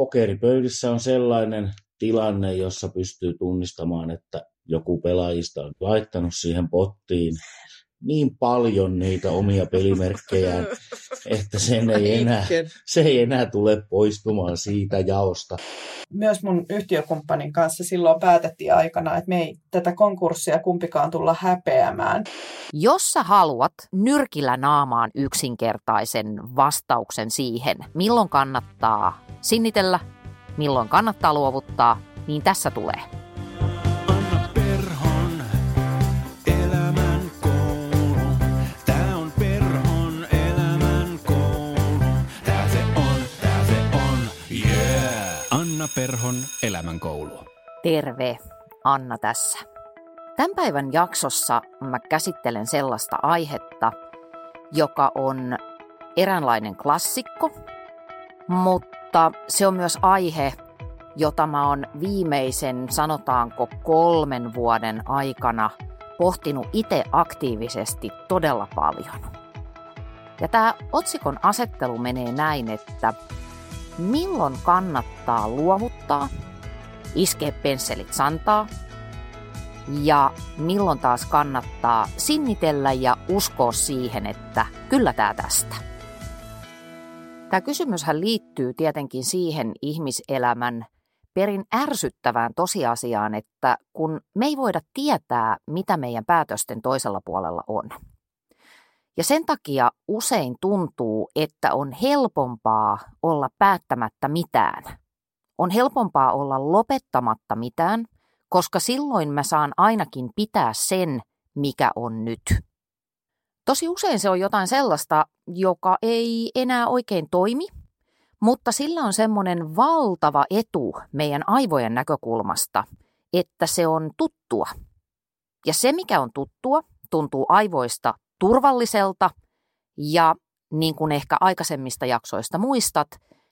pokeripöydissä on sellainen tilanne, jossa pystyy tunnistamaan, että joku pelaajista on laittanut siihen pottiin niin paljon niitä omia pelimerkkejä, että sen ei enää, se ei enää tule poistumaan siitä jaosta. Myös mun yhtiökumppanin kanssa silloin päätettiin aikana, että me ei tätä konkurssia kumpikaan tulla häpeämään. Jos sä haluat nyrkillä naamaan yksinkertaisen vastauksen siihen, milloin kannattaa sinnitellä, milloin kannattaa luovuttaa, niin tässä tulee. Perhon elämänkoulu. Terve, Anna tässä. Tämän päivän jaksossa mä käsittelen sellaista aihetta, joka on eräänlainen klassikko, mutta se on myös aihe, jota mä oon viimeisen, sanotaanko kolmen vuoden aikana pohtinut itse aktiivisesti todella paljon. Ja tämä otsikon asettelu menee näin, että milloin kannattaa luovuttaa, iskeä pensselit santaa ja milloin taas kannattaa sinnitellä ja uskoa siihen, että kyllä tämä tästä. Tämä kysymyshän liittyy tietenkin siihen ihmiselämän perin ärsyttävään tosiasiaan, että kun me ei voida tietää, mitä meidän päätösten toisella puolella on – ja sen takia usein tuntuu, että on helpompaa olla päättämättä mitään. On helpompaa olla lopettamatta mitään, koska silloin mä saan ainakin pitää sen, mikä on nyt. Tosi usein se on jotain sellaista, joka ei enää oikein toimi, mutta sillä on semmoinen valtava etu meidän aivojen näkökulmasta, että se on tuttua. Ja se, mikä on tuttua, tuntuu aivoista turvalliselta ja niin kuin ehkä aikaisemmista jaksoista muistat,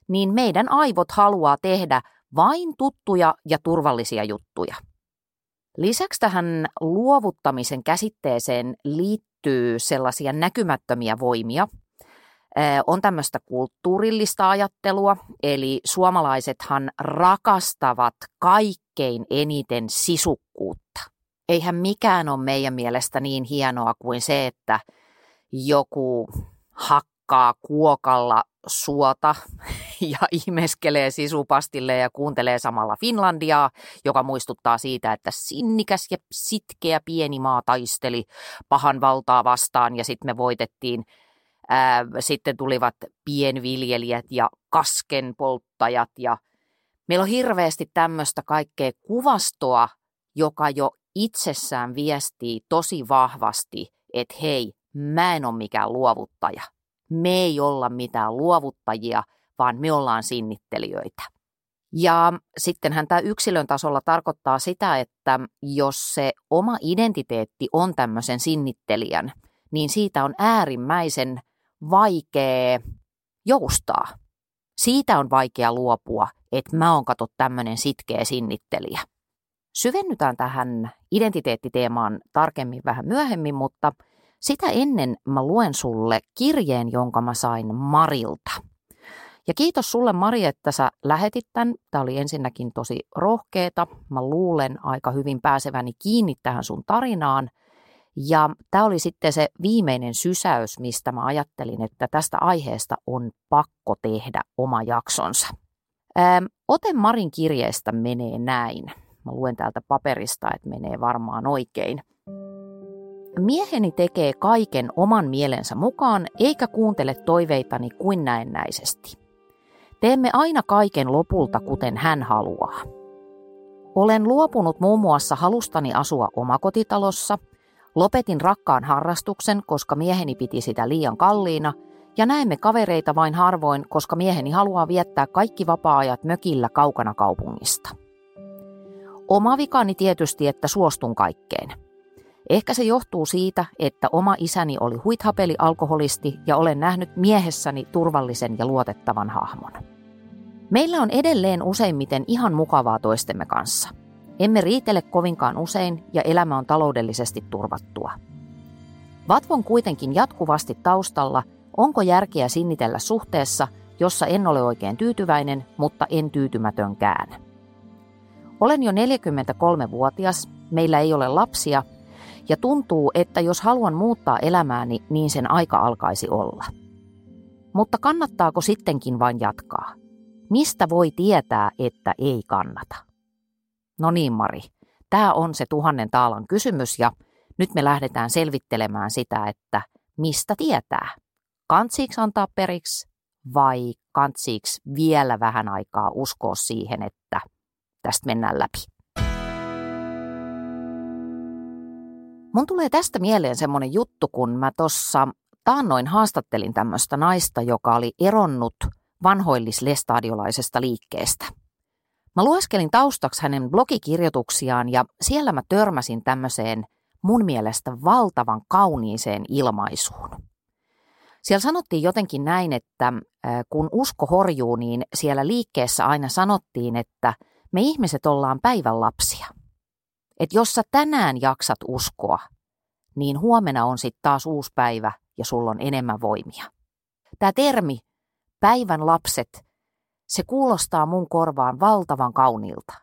niin meidän aivot haluaa tehdä vain tuttuja ja turvallisia juttuja. Lisäksi tähän luovuttamisen käsitteeseen liittyy sellaisia näkymättömiä voimia. On tämmöistä kulttuurillista ajattelua, eli suomalaisethan rakastavat kaikkein eniten sisukkuutta eihän mikään ole meidän mielestä niin hienoa kuin se, että joku hakkaa kuokalla suota ja ihmeskelee sisupastille ja kuuntelee samalla Finlandiaa, joka muistuttaa siitä, että sinnikäs ja sitkeä pieni maa taisteli pahan valtaa vastaan ja sitten me voitettiin. Sitten tulivat pienviljelijät ja kaskenpolttajat ja meillä on hirveästi tämmöistä kaikkea kuvastoa, joka jo itsessään viestii tosi vahvasti, että hei, mä en ole mikään luovuttaja. Me ei olla mitään luovuttajia, vaan me ollaan sinnittelijöitä. Ja sittenhän tämä yksilön tasolla tarkoittaa sitä, että jos se oma identiteetti on tämmöisen sinnittelijän, niin siitä on äärimmäisen vaikea joustaa. Siitä on vaikea luopua, että mä oon kato tämmöinen sitkeä sinnittelijä. Syvennytään tähän identiteettiteemaan tarkemmin vähän myöhemmin, mutta sitä ennen mä luen sulle kirjeen, jonka mä sain Marilta. Ja kiitos sulle Mari, että sä lähetit tämän. Tämä oli ensinnäkin tosi rohkeeta. Mä luulen aika hyvin pääseväni kiinni tähän sun tarinaan. Ja tämä oli sitten se viimeinen sysäys, mistä mä ajattelin, että tästä aiheesta on pakko tehdä oma jaksonsa. Ää, ote Marin kirjeestä menee näin. Mä luen täältä paperista, että menee varmaan oikein. Mieheni tekee kaiken oman mielensä mukaan eikä kuuntele toiveitani kuin näennäisesti. Teemme aina kaiken lopulta kuten hän haluaa. Olen luopunut muun muassa halustani asua omakotitalossa, lopetin rakkaan harrastuksen, koska mieheni piti sitä liian kalliina, ja näemme kavereita vain harvoin, koska mieheni haluaa viettää kaikki vapaa-ajat mökillä kaukana kaupungista. Oma vikani tietysti, että suostun kaikkeen. Ehkä se johtuu siitä, että oma isäni oli huithapeli alkoholisti ja olen nähnyt miehessäni turvallisen ja luotettavan hahmon. Meillä on edelleen useimmiten ihan mukavaa toistemme kanssa. Emme riitele kovinkaan usein ja elämä on taloudellisesti turvattua. Vatvon kuitenkin jatkuvasti taustalla, onko järkeä sinnitellä suhteessa, jossa en ole oikein tyytyväinen, mutta en tyytymätönkään. Olen jo 43-vuotias, meillä ei ole lapsia, ja tuntuu, että jos haluan muuttaa elämääni, niin sen aika alkaisi olla. Mutta kannattaako sittenkin vain jatkaa? Mistä voi tietää, että ei kannata? No niin, Mari, tämä on se tuhannen taalan kysymys ja nyt me lähdetään selvittelemään sitä, että mistä tietää. Kantsiiksi antaa periksi vai kantsiiksi vielä vähän aikaa uskoa siihen, että tästä mennään läpi. Mun tulee tästä mieleen semmoinen juttu, kun mä tuossa taannoin haastattelin tämmöistä naista, joka oli eronnut vanhoillislestadiolaisesta liikkeestä. Mä lueskelin taustaksi hänen blogikirjoituksiaan ja siellä mä törmäsin tämmöiseen mun mielestä valtavan kauniiseen ilmaisuun. Siellä sanottiin jotenkin näin, että kun usko horjuu, niin siellä liikkeessä aina sanottiin, että me ihmiset ollaan päivän lapsia. Että jos sä tänään jaksat uskoa, niin huomenna on sitten taas uusi päivä ja sulla on enemmän voimia. Tämä termi, päivän lapset, se kuulostaa mun korvaan valtavan kauniilta.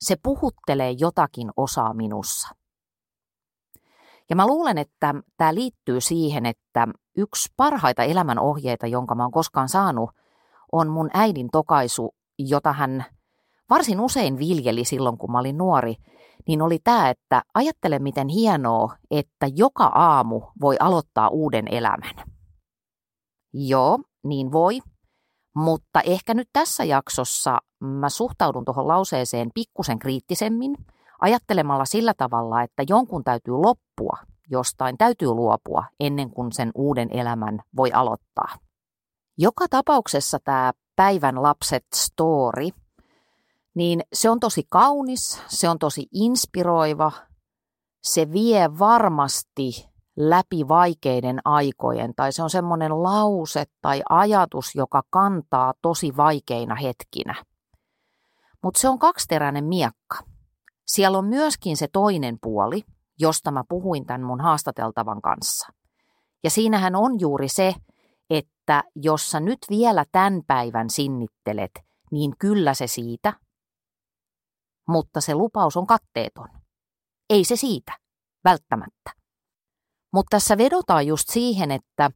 Se puhuttelee jotakin osaa minussa. Ja mä luulen, että tämä liittyy siihen, että yksi parhaita elämän ohjeita, jonka mä oon koskaan saanut, on mun äidin tokaisu, jota hän varsin usein viljeli silloin, kun mä olin nuori, niin oli tämä, että ajattele miten hienoa, että joka aamu voi aloittaa uuden elämän. Joo, niin voi, mutta ehkä nyt tässä jaksossa mä suhtaudun tuohon lauseeseen pikkusen kriittisemmin, ajattelemalla sillä tavalla, että jonkun täytyy loppua, jostain täytyy luopua ennen kuin sen uuden elämän voi aloittaa. Joka tapauksessa tämä päivän lapset story – niin se on tosi kaunis, se on tosi inspiroiva, se vie varmasti läpi vaikeiden aikojen, tai se on semmoinen lause tai ajatus, joka kantaa tosi vaikeina hetkinä. Mutta se on kaksiteräinen miekka. Siellä on myöskin se toinen puoli, josta mä puhuin tämän mun haastateltavan kanssa. Ja siinähän on juuri se, että jos sä nyt vielä tämän päivän sinnittelet, niin kyllä se siitä, mutta se lupaus on katteeton. Ei se siitä, välttämättä. Mutta tässä vedotaan just siihen, että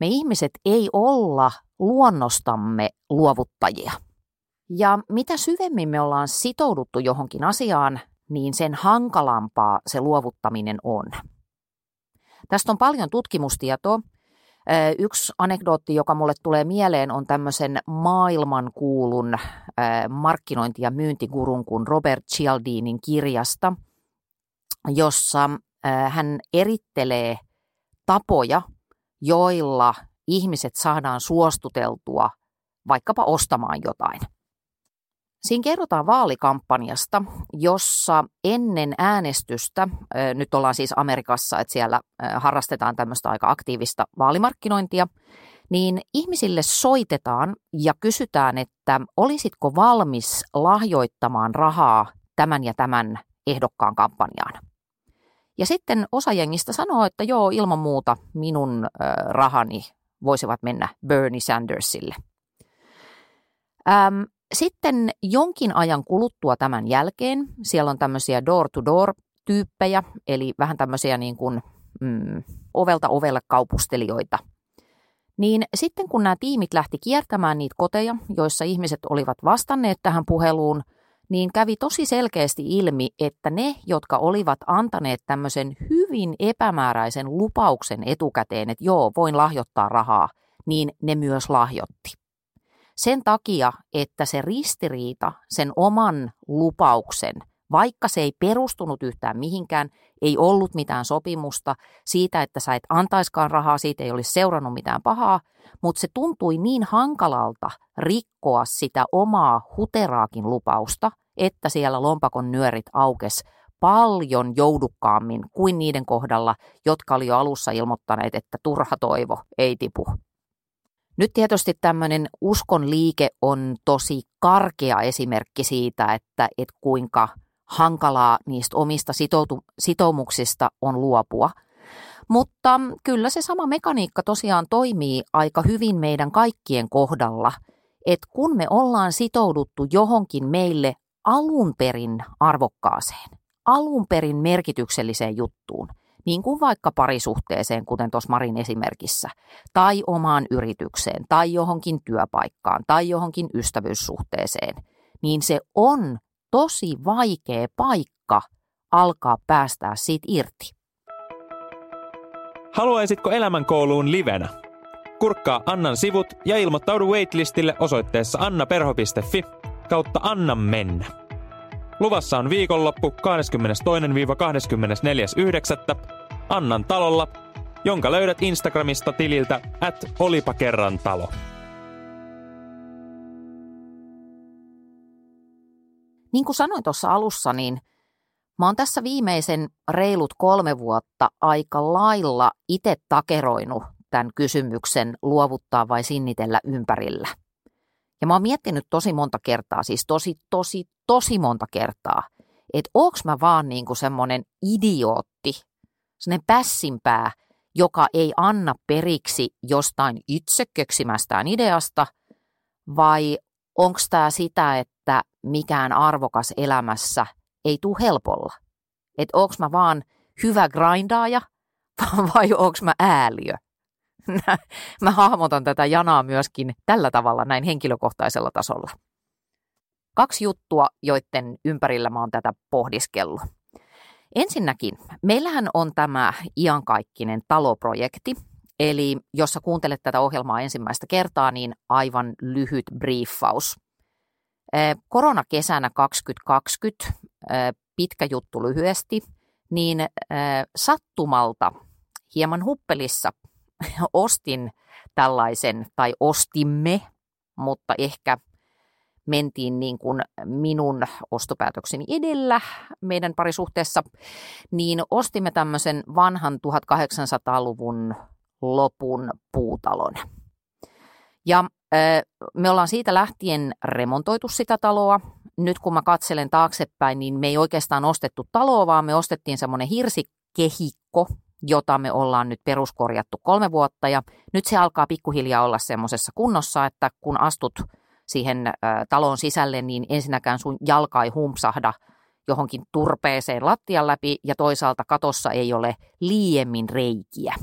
me ihmiset ei olla luonnostamme luovuttajia. Ja mitä syvemmin me ollaan sitouduttu johonkin asiaan, niin sen hankalampaa se luovuttaminen on. Tästä on paljon tutkimustietoa, Yksi anekdootti, joka mulle tulee mieleen, on tämmöisen maailmankuulun markkinointi- ja myyntigurun kuin Robert Cialdinin kirjasta, jossa hän erittelee tapoja, joilla ihmiset saadaan suostuteltua vaikkapa ostamaan jotain. Siinä kerrotaan vaalikampanjasta, jossa ennen äänestystä, nyt ollaan siis Amerikassa, että siellä harrastetaan tämmöistä aika aktiivista vaalimarkkinointia, niin ihmisille soitetaan ja kysytään, että olisitko valmis lahjoittamaan rahaa tämän ja tämän ehdokkaan kampanjaan. Ja sitten osa jengistä sanoo, että joo, ilman muuta minun rahani voisivat mennä Bernie Sandersille. Sitten jonkin ajan kuluttua tämän jälkeen, siellä on tämmöisiä door-to-door-tyyppejä, eli vähän tämmöisiä niin kuin mm, ovelta ovelle kaupustelijoita. Niin sitten kun nämä tiimit lähti kiertämään niitä koteja, joissa ihmiset olivat vastanneet tähän puheluun, niin kävi tosi selkeästi ilmi, että ne, jotka olivat antaneet tämmöisen hyvin epämääräisen lupauksen etukäteen, että joo, voin lahjoittaa rahaa, niin ne myös lahjotti. Sen takia, että se ristiriita sen oman lupauksen, vaikka se ei perustunut yhtään mihinkään, ei ollut mitään sopimusta siitä, että sä et antaiskaan rahaa, siitä ei olisi seurannut mitään pahaa, mutta se tuntui niin hankalalta rikkoa sitä omaa huteraakin lupausta, että siellä lompakon nyörit aukes paljon joudukkaammin kuin niiden kohdalla, jotka oli jo alussa ilmoittaneet, että turha toivo ei tipu. Nyt tietysti tämmöinen uskon liike on tosi karkea esimerkki siitä, että, että kuinka hankalaa niistä omista sitoutu, sitoumuksista on luopua. Mutta kyllä se sama mekaniikka tosiaan toimii aika hyvin meidän kaikkien kohdalla, että kun me ollaan sitouduttu johonkin meille alun perin arvokkaaseen, alun perin merkitykselliseen juttuun, niin kuin vaikka parisuhteeseen, kuten tuossa Marin esimerkissä, tai omaan yritykseen, tai johonkin työpaikkaan, tai johonkin ystävyyssuhteeseen, niin se on tosi vaikea paikka alkaa päästää siitä irti. Haluaisitko elämänkouluun livenä? Kurkkaa Annan sivut ja ilmoittaudu waitlistille osoitteessa annaperho.fi kautta Anna mennä. Luvassa on viikonloppu 22-24.9. Annan talolla, jonka löydät Instagramista tililtä at olipa kerran talo. Niin kuin sanoin tuossa alussa, niin mä oon tässä viimeisen reilut kolme vuotta aika lailla itse takeroinut tämän kysymyksen luovuttaa vai sinnitellä ympärillä. Ja mä oon miettinyt tosi monta kertaa, siis tosi, tosi, tosi monta kertaa, että onks mä vaan niinku semmonen idiootti, semmonen pässinpää, joka ei anna periksi jostain itse keksimästään ideasta, vai onko tämä sitä, että mikään arvokas elämässä ei tule helpolla? Että onko mä vaan hyvä grindaaja vai onko mä ääliö? Mä hahmotan tätä janaa myöskin tällä tavalla näin henkilökohtaisella tasolla. Kaksi juttua, joiden ympärillä mä oon tätä pohdiskellut. Ensinnäkin, meillähän on tämä iankaikkinen taloprojekti, eli jos sä kuuntelet tätä ohjelmaa ensimmäistä kertaa, niin aivan lyhyt briefaus. Koronakesänä 2020, pitkä juttu lyhyesti, niin sattumalta hieman huppelissa ostin tällaisen, tai ostimme, mutta ehkä mentiin niin kuin minun ostopäätökseni edellä meidän parisuhteessa, niin ostimme tämmöisen vanhan 1800-luvun lopun puutalon. Ja me ollaan siitä lähtien remontoitu sitä taloa. Nyt kun mä katselen taaksepäin, niin me ei oikeastaan ostettu taloa, vaan me ostettiin semmoinen hirsikehikko, jota me ollaan nyt peruskorjattu kolme vuotta. Ja nyt se alkaa pikkuhiljaa olla semmoisessa kunnossa, että kun astut siihen talon sisälle, niin ensinnäkään sun jalka ei humpsahda johonkin turpeeseen lattian läpi ja toisaalta katossa ei ole liiemmin reikiä.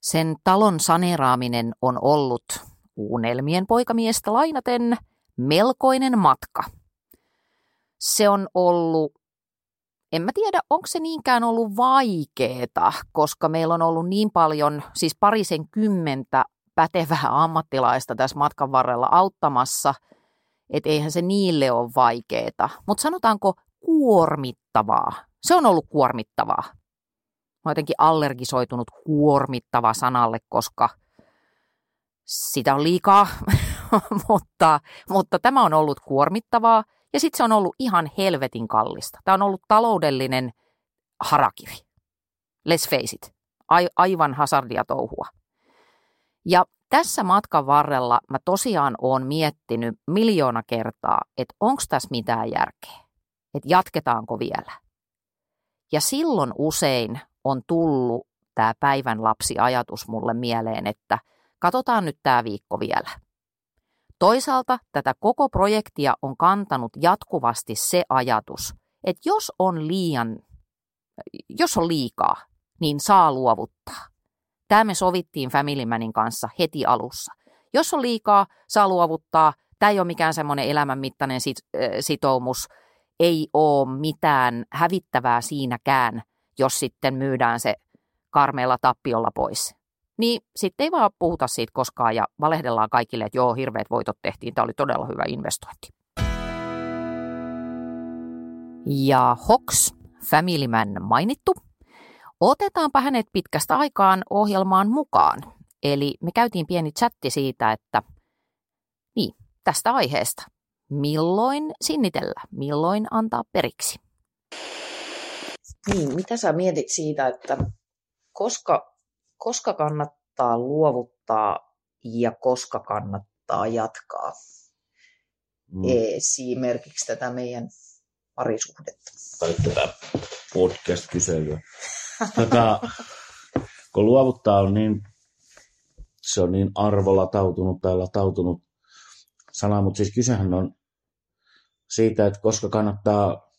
Sen talon saneeraaminen on ollut unelmien poikamiestä lainaten melkoinen matka. Se on ollut en mä tiedä, onko se niinkään ollut vaikeeta, koska meillä on ollut niin paljon, siis parisen kymmentä pätevää ammattilaista tässä matkan varrella auttamassa, että eihän se niille ole vaikeeta. Mutta sanotaanko kuormittavaa. Se on ollut kuormittavaa. Mä oon jotenkin allergisoitunut kuormittava sanalle, koska sitä on liikaa, mutta, mutta tämä on ollut kuormittavaa – ja sitten se on ollut ihan helvetin kallista. Tämä on ollut taloudellinen harakiri. Let's face it. Ai, aivan hasardia touhua. Ja tässä matkan varrella mä tosiaan oon miettinyt miljoona kertaa, että onko tässä mitään järkeä. Että jatketaanko vielä. Ja silloin usein on tullut tämä päivän lapsi ajatus mulle mieleen, että katsotaan nyt tämä viikko vielä – Toisaalta tätä koko projektia on kantanut jatkuvasti se ajatus, että jos on liian, jos on liikaa, niin saa luovuttaa. Tämä me sovittiin Family Manin kanssa heti alussa. Jos on liikaa, saa luovuttaa. Tämä ei ole mikään semmoinen elämänmittainen sitoumus. Ei ole mitään hävittävää siinäkään, jos sitten myydään se karmeella tappiolla pois niin sitten ei vaan puhuta siitä koskaan ja valehdellaan kaikille, että joo, hirveät voitot tehtiin, tämä oli todella hyvä investointi. Ja Hox, Family Man mainittu. Otetaanpa hänet pitkästä aikaan ohjelmaan mukaan. Eli me käytiin pieni chatti siitä, että niin, tästä aiheesta. Milloin sinnitellä, milloin antaa periksi? Niin, mitä sä mietit siitä, että koska koska kannattaa luovuttaa ja koska kannattaa jatkaa mm. esimerkiksi tätä meidän parisuhdetta. Tai tätä podcast-kyselyä. Tätä, kun luovuttaa on niin, se on niin arvolatautunut tai latautunut sana, mutta siis kysehän on siitä, että koska kannattaa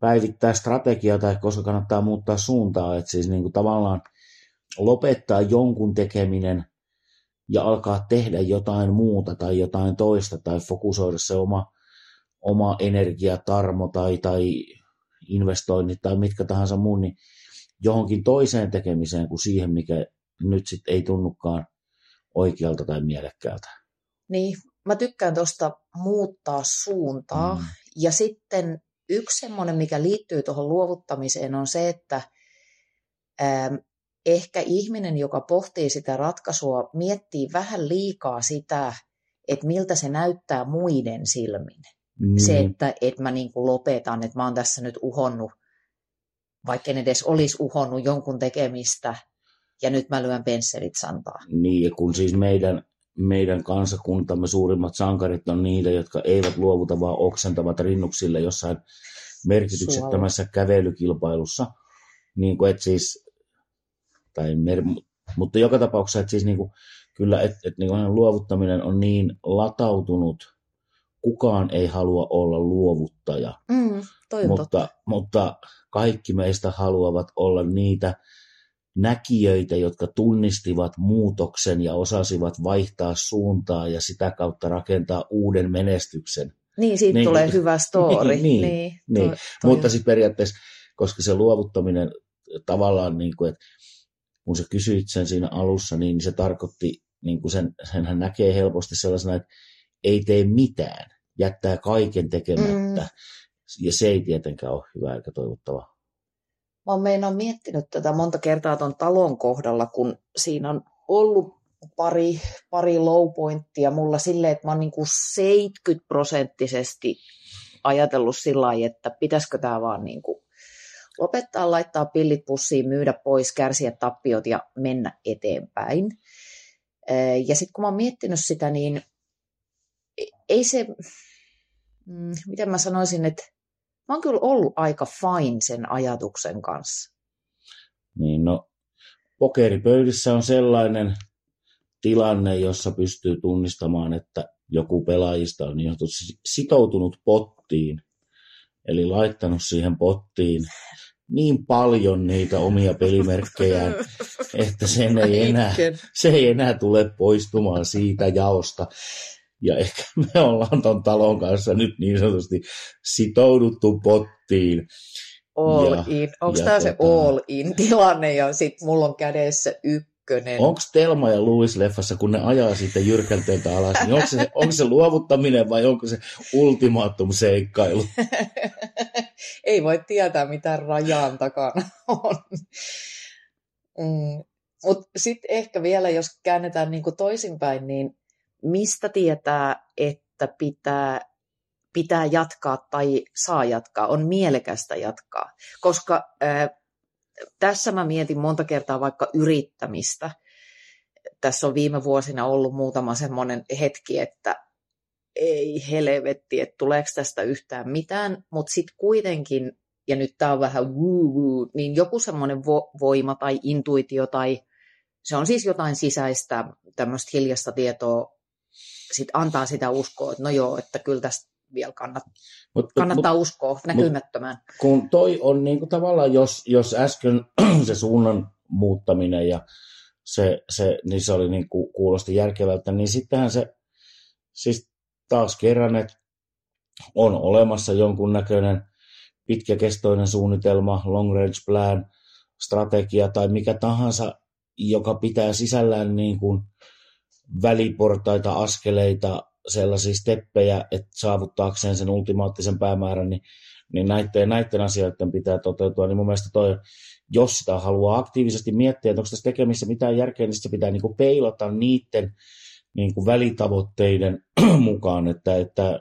päivittää strategiaa tai koska kannattaa muuttaa suuntaa, että siis niin kuin tavallaan lopettaa jonkun tekeminen ja alkaa tehdä jotain muuta tai jotain toista tai fokusoida se oma, oma energia, tarmo tai, tai investoinnit tai mitkä tahansa muun, niin johonkin toiseen tekemiseen kuin siihen, mikä nyt sitten ei tunnukaan oikealta tai mielekkäältä. Niin, mä tykkään tuosta muuttaa suuntaa. Mm. Ja sitten yksi semmoinen, mikä liittyy tuohon luovuttamiseen, on se, että ähm, ehkä ihminen, joka pohtii sitä ratkaisua, miettii vähän liikaa sitä, että miltä se näyttää muiden silmin. Mm. Se, että, että mä niin kuin lopetan, että mä oon tässä nyt uhonnut, vaikka en edes olisi uhonnut jonkun tekemistä, ja nyt mä lyön pensselit santaa. Niin, ja kun siis meidän, meidän kansakuntamme suurimmat sankarit on niitä, jotka eivät luovuta, vaan oksentavat rinnuksille jossain merkityksettömässä kävelykilpailussa. Niin kuin, että siis, tai mer, mutta joka tapauksessa, että siis niin kuin, kyllä, että, että niin kuin luovuttaminen on niin latautunut, kukaan ei halua olla luovuttaja. Mm, mutta, mutta kaikki meistä haluavat olla niitä näkijöitä, jotka tunnistivat muutoksen ja osasivat vaihtaa suuntaa ja sitä kautta rakentaa uuden menestyksen. Niin, siitä niin, tulee hyvä story. Niin, niin, niin. niin. Toi, toi mutta siis periaatteessa, koska se luovuttaminen tavallaan, niin kuin, että kun sä kysyit sen siinä alussa, niin se tarkoitti, niin kuin sen, senhän näkee helposti sellaisena, että ei tee mitään, jättää kaiken tekemättä. Mm. Ja se ei tietenkään ole hyvä eikä toivottavaa. Mä oon meinaan miettinyt tätä monta kertaa ton talon kohdalla, kun siinä on ollut pari, pari low pointtia mulla silleen, että mä oon niin kuin 70 prosenttisesti ajatellut sillä lailla, että pitäisikö tämä vaan niin kuin lopettaa, laittaa pillit pussiin, myydä pois, kärsiä tappiot ja mennä eteenpäin. Ja sitten kun mä oon miettinyt sitä, niin ei se, mm, miten mä sanoisin, että mä oon kyllä ollut aika fine sen ajatuksen kanssa. Niin no, pokeripöydissä on sellainen tilanne, jossa pystyy tunnistamaan, että joku pelaajista on niin sitoutunut pottiin, eli laittanut siihen pottiin niin paljon niitä omia pelimerkkejään, että sen ei enää, se ei enää tule poistumaan siitä jaosta. Ja ehkä me ollaan ton talon kanssa nyt niin sanotusti sitouduttu pottiin. All ja, in. Onko tämä tota... se all in tilanne ja sitten mulla on kädessä ykkönen? Onko Telma ja Louis leffassa, kun ne ajaa siitä jyrkänteeltä alas, niin onko se, onko se luovuttaminen vai onko se ultimaatum seikkailu? Ei voi tietää, mitä rajan takana on. Mm. Mutta sitten ehkä vielä, jos käännetään niinku toisinpäin, niin mistä tietää, että pitää, pitää jatkaa tai saa jatkaa, on mielekästä jatkaa. Koska äh, tässä mä mietin monta kertaa vaikka yrittämistä. Tässä on viime vuosina ollut muutama semmoinen hetki, että ei helvetti, että tuleeko tästä yhtään mitään, mutta sitten kuitenkin, ja nyt tämä on vähän woo, woo niin joku semmoinen vo- voima tai intuitio tai se on siis jotain sisäistä tämmöistä hiljasta tietoa sit antaa sitä uskoa, että no joo, että kyllä tästä vielä kannat, mut, kannattaa mut, uskoa näkymättömään. Mut, kun toi on niin kuin tavallaan, jos, jos äsken se suunnan muuttaminen ja se, se, niin se oli niin kuin, kuulosti järkevältä, niin sittenhän se, siis taas kerran, että on olemassa jonkunnäköinen pitkäkestoinen suunnitelma, long range plan, strategia tai mikä tahansa, joka pitää sisällään niin kuin väliportaita, askeleita, sellaisia steppejä, että saavuttaakseen sen ultimaattisen päämäärän, niin, niin näiden, näiden asioiden pitää toteutua. Niin mun mielestä toi, jos sitä haluaa aktiivisesti miettiä, että onko tässä tekemissä mitään järkeä, niin se pitää niin kuin peilata niiden niin kuin välitavoitteiden mukaan, että, että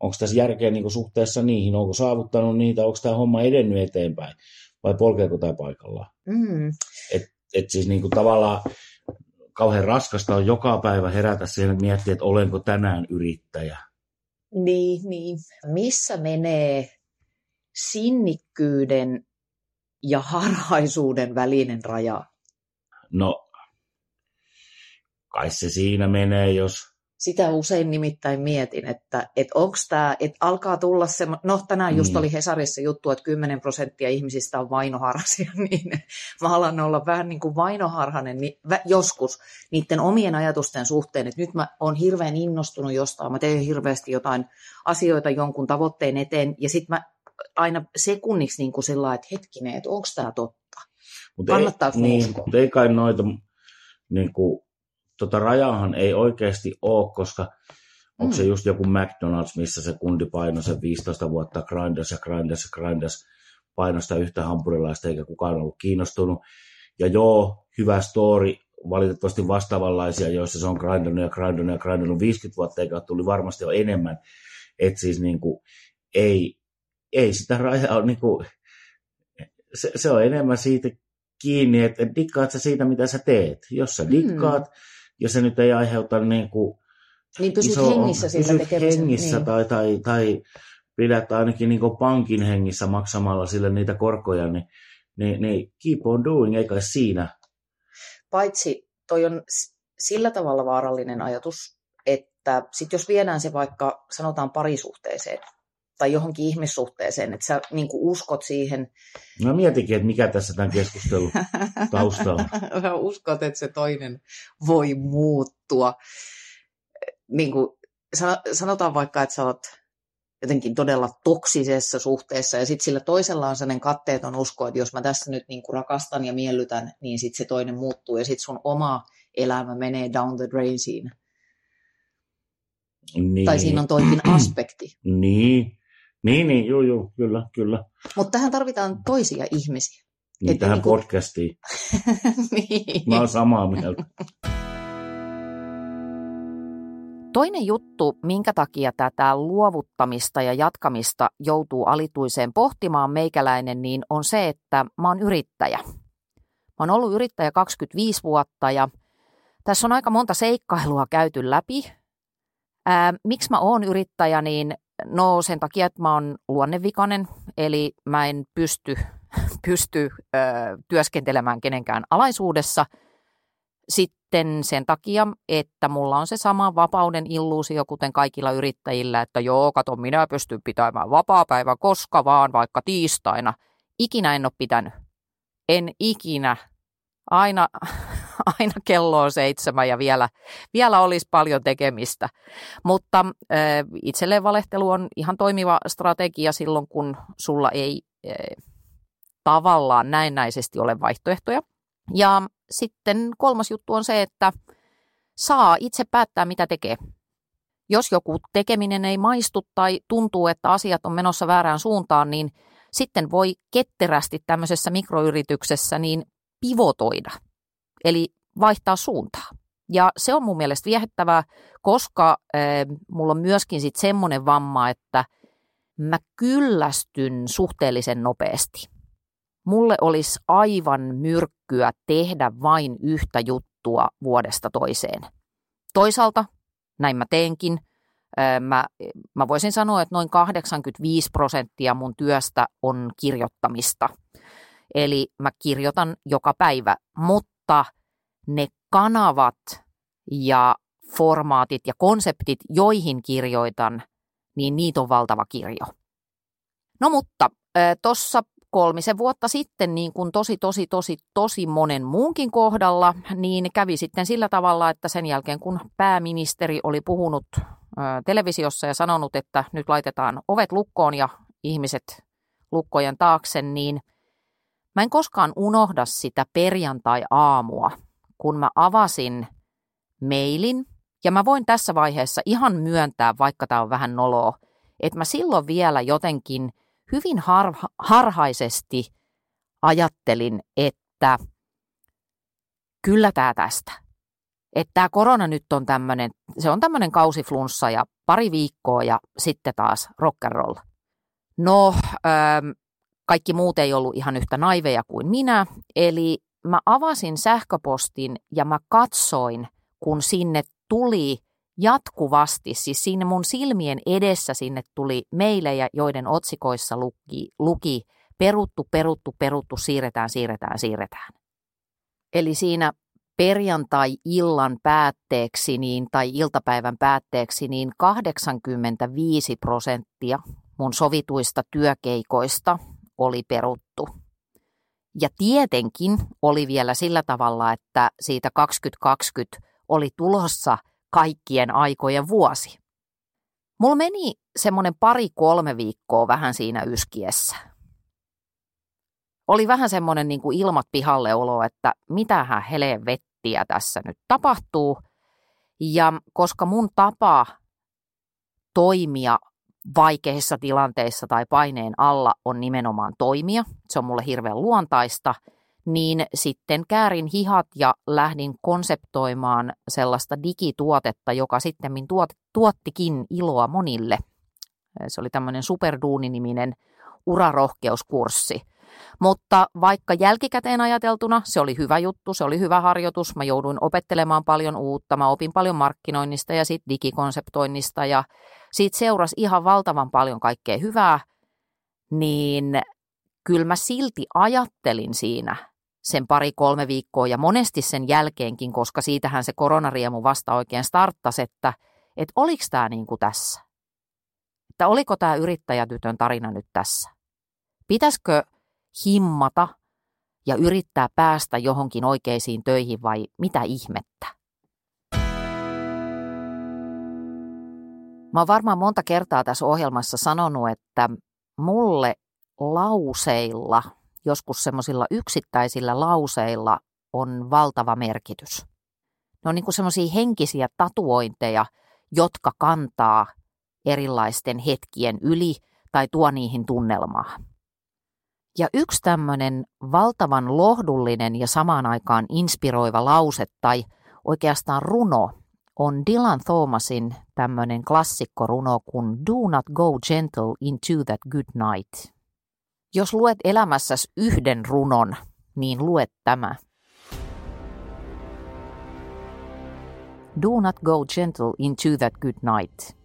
onko tässä järkeä niin kuin suhteessa niihin, onko saavuttanut niitä, onko tämä homma edennyt eteenpäin vai polkeeko tämä paikallaan. Mm. Et, et siis niin kuin tavallaan kauhean raskasta on joka päivä herätä siihen, että miettiä, että olenko tänään yrittäjä. Niin, niin. Missä menee sinnikkyyden ja harhaisuuden välinen raja? No, kai se siinä menee, jos Sitä usein nimittäin mietin, että, että onko tämä, että alkaa tulla se, no tänään just Mm. oli Hesarissa juttu, että 10 prosenttia ihmisistä on vainoharhaisia, niin mä alan olla vähän niin kuin vainoharhainen niin, vä- joskus niiden omien ajatusten suhteen, että nyt mä oon hirveän innostunut jostain, mä teen hirveästi jotain asioita jonkun tavoitteen eteen, ja sitten mä aina sekunniksi niin kuin sillä että hetkinen, että onko tämä totta. Mutta Kannattaako ei, niin, uskoa? ei kai noita, niin kuin, tota rajahan ei oikeasti ole, koska onko se Mm. just joku McDonald's, missä se kundi painoi sen 15 vuotta grindas ja grindas ja grindas painosta yhtä hampurilaista, eikä kukaan ollut kiinnostunut. Ja joo, hyvä story, valitettavasti vastaavanlaisia, joissa se on grindannut ja grindannut ja grindannut 50 vuotta, eikä tuli varmasti jo enemmän. Et siis niin kuin, ei, ei sitä rajaa ole, niin kuin, se, se on enemmän siitä kiinni, että et dikkaat sä siitä, mitä sä teet. Jos sä Mm. Ja se nyt ei aiheuta niin kuin Niin pysyt iso- hengissä sillä pysyt hengissä niin. tai, tai, tai pidät ainakin niin pankin hengissä maksamalla sille niitä korkoja, niin, niin, niin keep on doing, eikä siinä. Paitsi toi on sillä tavalla vaarallinen ajatus, että sit jos viedään se vaikka sanotaan parisuhteeseen tai johonkin ihmissuhteeseen, että sä niin uskot siihen, Mä mietinkin, että mikä tässä tämän keskustelun tausta on. Sä uskot, että se toinen voi muuttua. Niin kuin, sano- sanotaan vaikka, että sä oot jotenkin todella toksisessa suhteessa ja sitten sillä toisella on sellainen katteeton usko, että jos mä tässä nyt niin kuin rakastan ja miellytän, niin sitten se toinen muuttuu ja sitten sun oma elämä menee down the drain siinä. Niin, Tai siinä on toikin aspekti. Niin, niin, niin juu, juu, kyllä, kyllä. Mutta tähän tarvitaan toisia ihmisiä. Niin Että tähän niinku- podcastiin. niin. Mä oon samaa mieltä. Toinen juttu, minkä takia tätä luovuttamista ja jatkamista joutuu alituiseen pohtimaan meikäläinen, niin on se, että mä oon yrittäjä. Mä oon ollut yrittäjä 25 vuotta ja tässä on aika monta seikkailua käyty läpi. Ää, miksi mä oon yrittäjä, niin no sen takia, että mä oon luonnevikainen, eli mä en pysty, pysty ö, työskentelemään kenenkään alaisuudessa – sitten sen takia, että mulla on se sama vapauden illuusio, kuten kaikilla yrittäjillä, että joo, kato, minä pystyn pitämään vapaa-päivän koska vaan, vaikka tiistaina. Ikinä en ole pitänyt. En ikinä. Aina, aina kello on seitsemän ja vielä, vielä olisi paljon tekemistä. Mutta äh, itselleen valehtelu on ihan toimiva strategia silloin, kun sulla ei äh, tavallaan näennäisesti ole vaihtoehtoja. Ja sitten kolmas juttu on se, että saa itse päättää, mitä tekee. Jos joku tekeminen ei maistu tai tuntuu, että asiat on menossa väärään suuntaan, niin sitten voi ketterästi tämmöisessä mikroyrityksessä niin pivotoida, eli vaihtaa suuntaa. Ja se on mun mielestä viehättävää, koska äh, mulla on myöskin sitten semmoinen vamma, että mä kyllästyn suhteellisen nopeasti mulle olisi aivan myrkkyä tehdä vain yhtä juttua vuodesta toiseen. Toisaalta, näin mä teenkin, mä, mä voisin sanoa, että noin 85 prosenttia mun työstä on kirjoittamista. Eli mä kirjoitan joka päivä, mutta ne kanavat ja formaatit ja konseptit, joihin kirjoitan, niin niitä on valtava kirjo. No mutta tuossa kolmisen vuotta sitten, niin kuin tosi, tosi, tosi, tosi monen muunkin kohdalla, niin kävi sitten sillä tavalla, että sen jälkeen kun pääministeri oli puhunut televisiossa ja sanonut, että nyt laitetaan ovet lukkoon ja ihmiset lukkojen taakse, niin mä en koskaan unohda sitä perjantai-aamua, kun mä avasin mailin, ja mä voin tässä vaiheessa ihan myöntää, vaikka tämä on vähän noloa, että mä silloin vielä jotenkin – hyvin harha, harhaisesti ajattelin, että kyllä tämä tästä. Että tämä korona nyt on tämmöinen, se on tämmöinen kausiflunssa ja pari viikkoa ja sitten taas rock and roll. No, ähm, kaikki muut ei ollut ihan yhtä naiveja kuin minä, eli mä avasin sähköpostin ja mä katsoin, kun sinne tuli jatkuvasti, siis siinä mun silmien edessä sinne tuli meilejä, joiden otsikoissa luki, luki peruttu, peruttu, peruttu, siirretään, siirretään, siirretään. Eli siinä perjantai-illan päätteeksi niin, tai iltapäivän päätteeksi niin 85 prosenttia mun sovituista työkeikoista oli peruttu. Ja tietenkin oli vielä sillä tavalla, että siitä 2020 oli tulossa kaikkien aikojen vuosi. Mulla meni semmoinen pari-kolme viikkoa vähän siinä yskiessä. Oli vähän semmoinen niin kuin ilmat pihalle olo, että mitähän heleen vettiä tässä nyt tapahtuu. Ja koska mun tapa toimia vaikeissa tilanteissa tai paineen alla on nimenomaan toimia, se on mulle hirveän luontaista, niin sitten käärin hihat ja lähdin konseptoimaan sellaista digituotetta, joka sitten tuot, tuottikin iloa monille. Se oli tämmöinen superduuniniminen urarohkeuskurssi. Mutta vaikka jälkikäteen ajateltuna se oli hyvä juttu, se oli hyvä harjoitus, mä jouduin opettelemaan paljon uutta, mä opin paljon markkinoinnista ja sitten digikonseptoinnista ja siitä seurasi ihan valtavan paljon kaikkea hyvää, niin kyllä mä silti ajattelin siinä sen pari-kolme viikkoa ja monesti sen jälkeenkin, koska siitähän se koronariemu vasta oikein starttasi, että, että oliko tämä niin kuin tässä? Että oliko tämä yrittäjätytön tarina nyt tässä? Pitäisikö himmata ja yrittää päästä johonkin oikeisiin töihin vai mitä ihmettä? Mä oon varmaan monta kertaa tässä ohjelmassa sanonut, että mulle lauseilla, joskus semmoisilla yksittäisillä lauseilla on valtava merkitys. Ne on niin semmoisia henkisiä tatuointeja, jotka kantaa erilaisten hetkien yli tai tuo niihin tunnelmaa. Ja yksi tämmöinen valtavan lohdullinen ja samaan aikaan inspiroiva lause tai oikeastaan runo on Dylan Thomasin tämmöinen klassikkoruno kuin Do not go gentle into that good night. Jos luet elämässäsi yhden runon, niin luet tämä. Do not go gentle into that good night.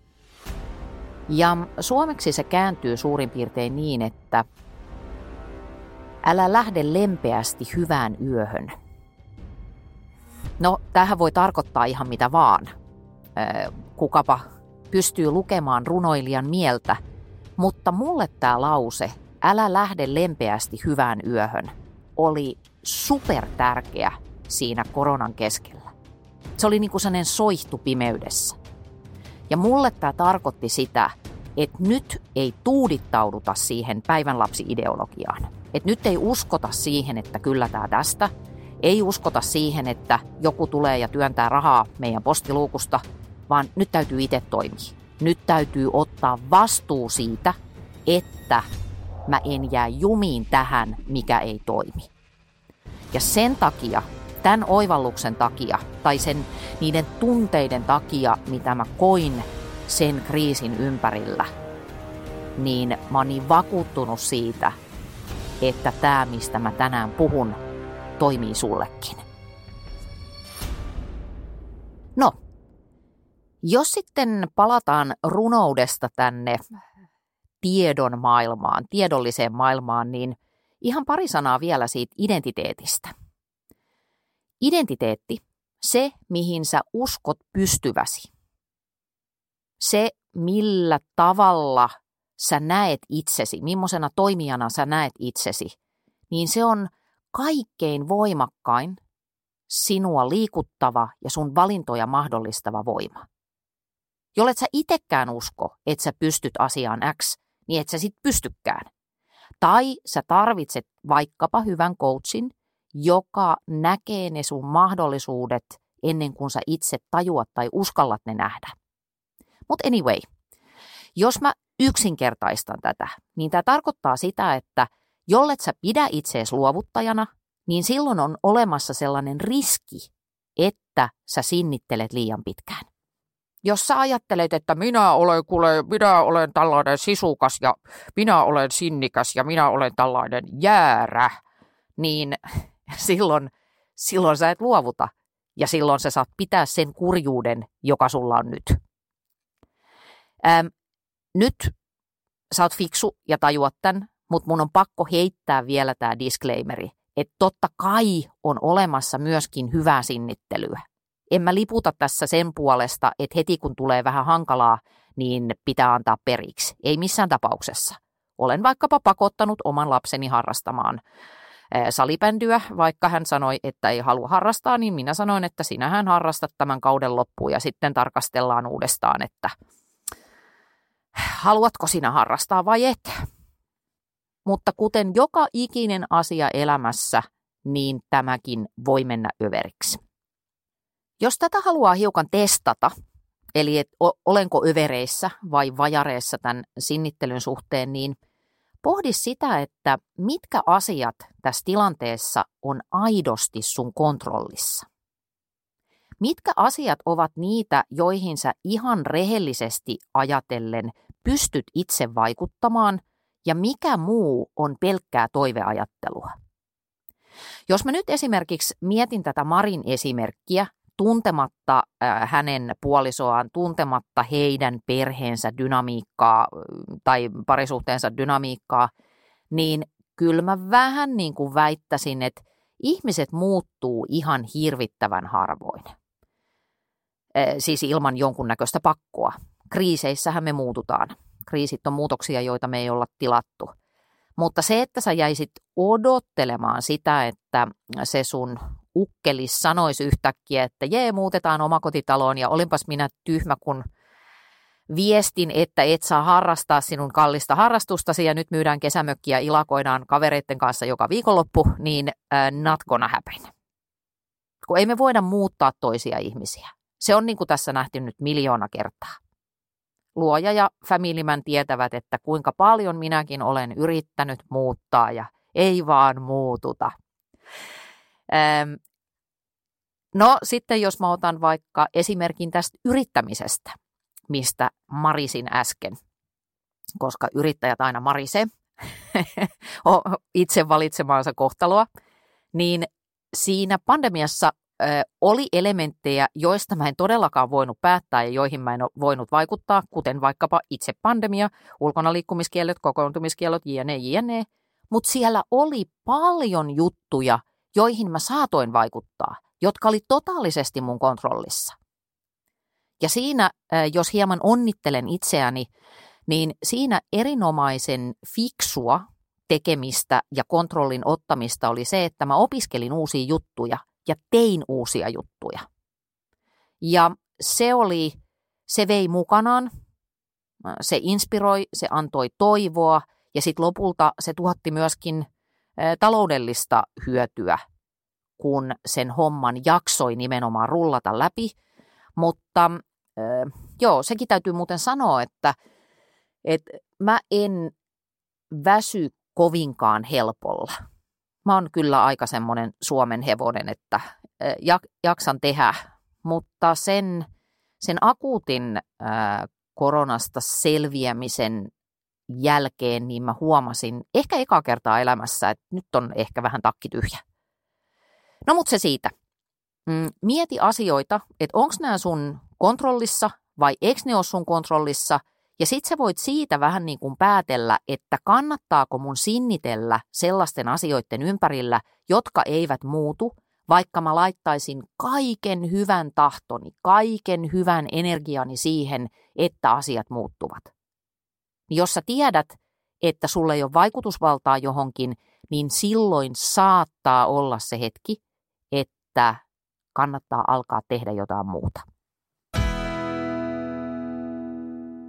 Ja suomeksi se kääntyy suurin piirtein niin, että älä lähde lempeästi hyvään yöhön – No, tähän voi tarkoittaa ihan mitä vaan. Kukapa pystyy lukemaan runoilijan mieltä, mutta mulle tämä lause, älä lähde lempeästi hyvään yöhön, oli super tärkeä siinä koronan keskellä. Se oli niin kuin sellainen soihtu pimeydessä. Ja mulle tämä tarkoitti sitä, että nyt ei tuudittauduta siihen päivänlapsi-ideologiaan. Että nyt ei uskota siihen, että kyllä tämä tästä – ei uskota siihen, että joku tulee ja työntää rahaa meidän postiluukusta, vaan nyt täytyy itse toimia. Nyt täytyy ottaa vastuu siitä, että mä en jää jumiin tähän, mikä ei toimi. Ja sen takia, tämän oivalluksen takia, tai sen, niiden tunteiden takia, mitä mä koin sen kriisin ympärillä, niin mä oon niin vakuuttunut siitä, että tämä, mistä mä tänään puhun, toimii sullekin. No, jos sitten palataan runoudesta tänne tiedon maailmaan, tiedolliseen maailmaan, niin ihan pari sanaa vielä siitä identiteetistä. Identiteetti, se mihin sä uskot pystyväsi. Se millä tavalla sä näet itsesi, millaisena toimijana sä näet itsesi, niin se on kaikkein voimakkain, sinua liikuttava ja sun valintoja mahdollistava voima. Jollet sä itekään usko, että sä pystyt asiaan X, niin et sä sit pystykään. Tai sä tarvitset vaikkapa hyvän coachin, joka näkee ne sun mahdollisuudet ennen kuin sä itse tajuat tai uskallat ne nähdä. Mutta anyway, jos mä yksinkertaistan tätä, niin tämä tarkoittaa sitä, että – Jollet sä pidä itseesi luovuttajana, niin silloin on olemassa sellainen riski, että sä sinnittelet liian pitkään. Jos sä ajattelet, että minä olen, kuule, minä olen tällainen sisukas ja minä olen sinnikäs ja minä olen tällainen jäärä, niin silloin, silloin sä et luovuta ja silloin sä saat pitää sen kurjuuden, joka sulla on nyt. Ähm, nyt sä oot fiksu ja tajuat tämän, mutta mun on pakko heittää vielä tämä disclaimeri. että totta kai on olemassa myöskin hyvää sinnittelyä. En mä liputa tässä sen puolesta, että heti kun tulee vähän hankalaa, niin pitää antaa periksi. Ei missään tapauksessa. Olen vaikkapa pakottanut oman lapseni harrastamaan salibändyä, vaikka hän sanoi, että ei halua harrastaa, niin minä sanoin, että sinähän harrastat tämän kauden loppuun ja sitten tarkastellaan uudestaan, että haluatko sinä harrastaa vai et. Mutta kuten joka ikinen asia elämässä, niin tämäkin voi mennä överiksi. Jos tätä haluaa hiukan testata, eli et olenko övereissä vai vajareissa tämän sinnittelyn suhteen, niin pohdi sitä, että mitkä asiat tässä tilanteessa on aidosti sun kontrollissa. Mitkä asiat ovat niitä, joihin sä ihan rehellisesti ajatellen pystyt itse vaikuttamaan – ja mikä muu on pelkkää toiveajattelua. Jos mä nyt esimerkiksi mietin tätä Marin esimerkkiä, tuntematta äh, hänen puolisoaan, tuntematta heidän perheensä dynamiikkaa tai parisuhteensa dynamiikkaa, niin kyllä mä vähän niin kuin väittäisin, että ihmiset muuttuu ihan hirvittävän harvoin. Äh, siis ilman jonkunnäköistä pakkoa. Kriiseissähän me muututaan kriisit on muutoksia, joita me ei olla tilattu. Mutta se, että sä jäisit odottelemaan sitä, että se sun ukkelis sanoisi yhtäkkiä, että jee, muutetaan omakotitaloon ja olinpas minä tyhmä, kun viestin, että et saa harrastaa sinun kallista harrastustasi ja nyt myydään kesämökkiä ilakoidaan kavereiden kanssa joka viikonloppu, niin äh, not gonna happen. Kun ei me voida muuttaa toisia ihmisiä. Se on niin kuin tässä nähty nyt miljoona kertaa luoja ja Familymän tietävät, että kuinka paljon minäkin olen yrittänyt muuttaa ja ei vaan muututa. Ähm, no sitten jos mä otan vaikka esimerkin tästä yrittämisestä, mistä marisin äsken, koska yrittäjät aina marisee itse valitsemaansa kohtaloa, niin siinä pandemiassa oli elementtejä, joista mä en todellakaan voinut päättää ja joihin mä en voinut vaikuttaa, kuten vaikkapa itse pandemia, ulkona liikkumiskiellot, kokoontumiskiellot, jne, jne. Mutta siellä oli paljon juttuja, joihin mä saatoin vaikuttaa, jotka oli totaalisesti mun kontrollissa. Ja siinä, jos hieman onnittelen itseäni, niin siinä erinomaisen fiksua tekemistä ja kontrollin ottamista oli se, että mä opiskelin uusia juttuja – ja tein uusia juttuja. Ja se oli, se vei mukanaan, se inspiroi, se antoi toivoa ja sitten lopulta se tuotti myöskin taloudellista hyötyä, kun sen homman jaksoi nimenomaan rullata läpi. Mutta joo, sekin täytyy muuten sanoa, että, että mä en väsy kovinkaan helpolla mä oon kyllä aika semmoinen Suomen hevonen, että jaksan tehdä, mutta sen, sen akuutin koronasta selviämisen jälkeen, niin mä huomasin ehkä eka kertaa elämässä, että nyt on ehkä vähän takki tyhjä. No mutta se siitä. Mm, mieti asioita, että onko nämä sun kontrollissa vai eikö ne ole sun kontrollissa – ja sit sä voit siitä vähän niin kuin päätellä, että kannattaako mun sinnitellä sellaisten asioiden ympärillä, jotka eivät muutu, vaikka mä laittaisin kaiken hyvän tahtoni, kaiken hyvän energiani siihen, että asiat muuttuvat. Jos sä tiedät, että sulle ei ole vaikutusvaltaa johonkin, niin silloin saattaa olla se hetki, että kannattaa alkaa tehdä jotain muuta.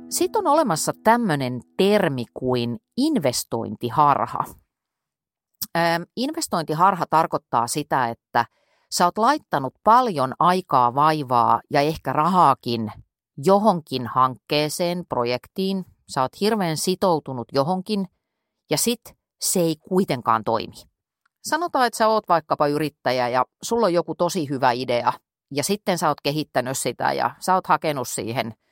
Sitten on olemassa tämmöinen termi kuin investointiharha. Investointiharha tarkoittaa sitä, että sä oot laittanut paljon aikaa, vaivaa ja ehkä rahaakin johonkin hankkeeseen, projektiin. Sä oot hirveän sitoutunut johonkin ja sit se ei kuitenkaan toimi. Sanotaan, että sä oot vaikkapa yrittäjä ja sulla on joku tosi hyvä idea ja sitten sä oot kehittänyt sitä ja sä oot hakenut siihen –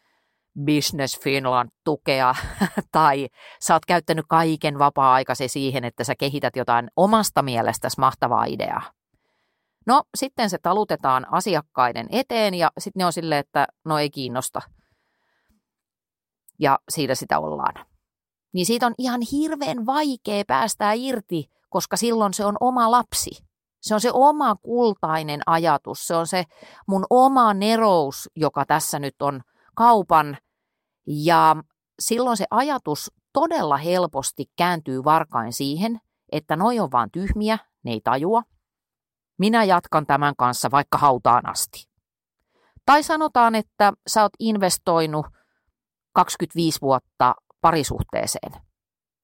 Business Finland tukea tai sä oot käyttänyt kaiken vapaa-aikasi siihen, että sä kehität jotain omasta mielestäsi mahtavaa ideaa. No sitten se talutetaan asiakkaiden eteen ja sitten ne on silleen, että no ei kiinnosta. Ja siitä sitä ollaan. Niin siitä on ihan hirveän vaikea päästää irti, koska silloin se on oma lapsi. Se on se oma kultainen ajatus, se on se mun oma nerous, joka tässä nyt on kaupan. Ja silloin se ajatus todella helposti kääntyy varkain siihen, että noi on vaan tyhmiä, ne ei tajua. Minä jatkan tämän kanssa vaikka hautaan asti. Tai sanotaan, että sä oot investoinut 25 vuotta parisuhteeseen,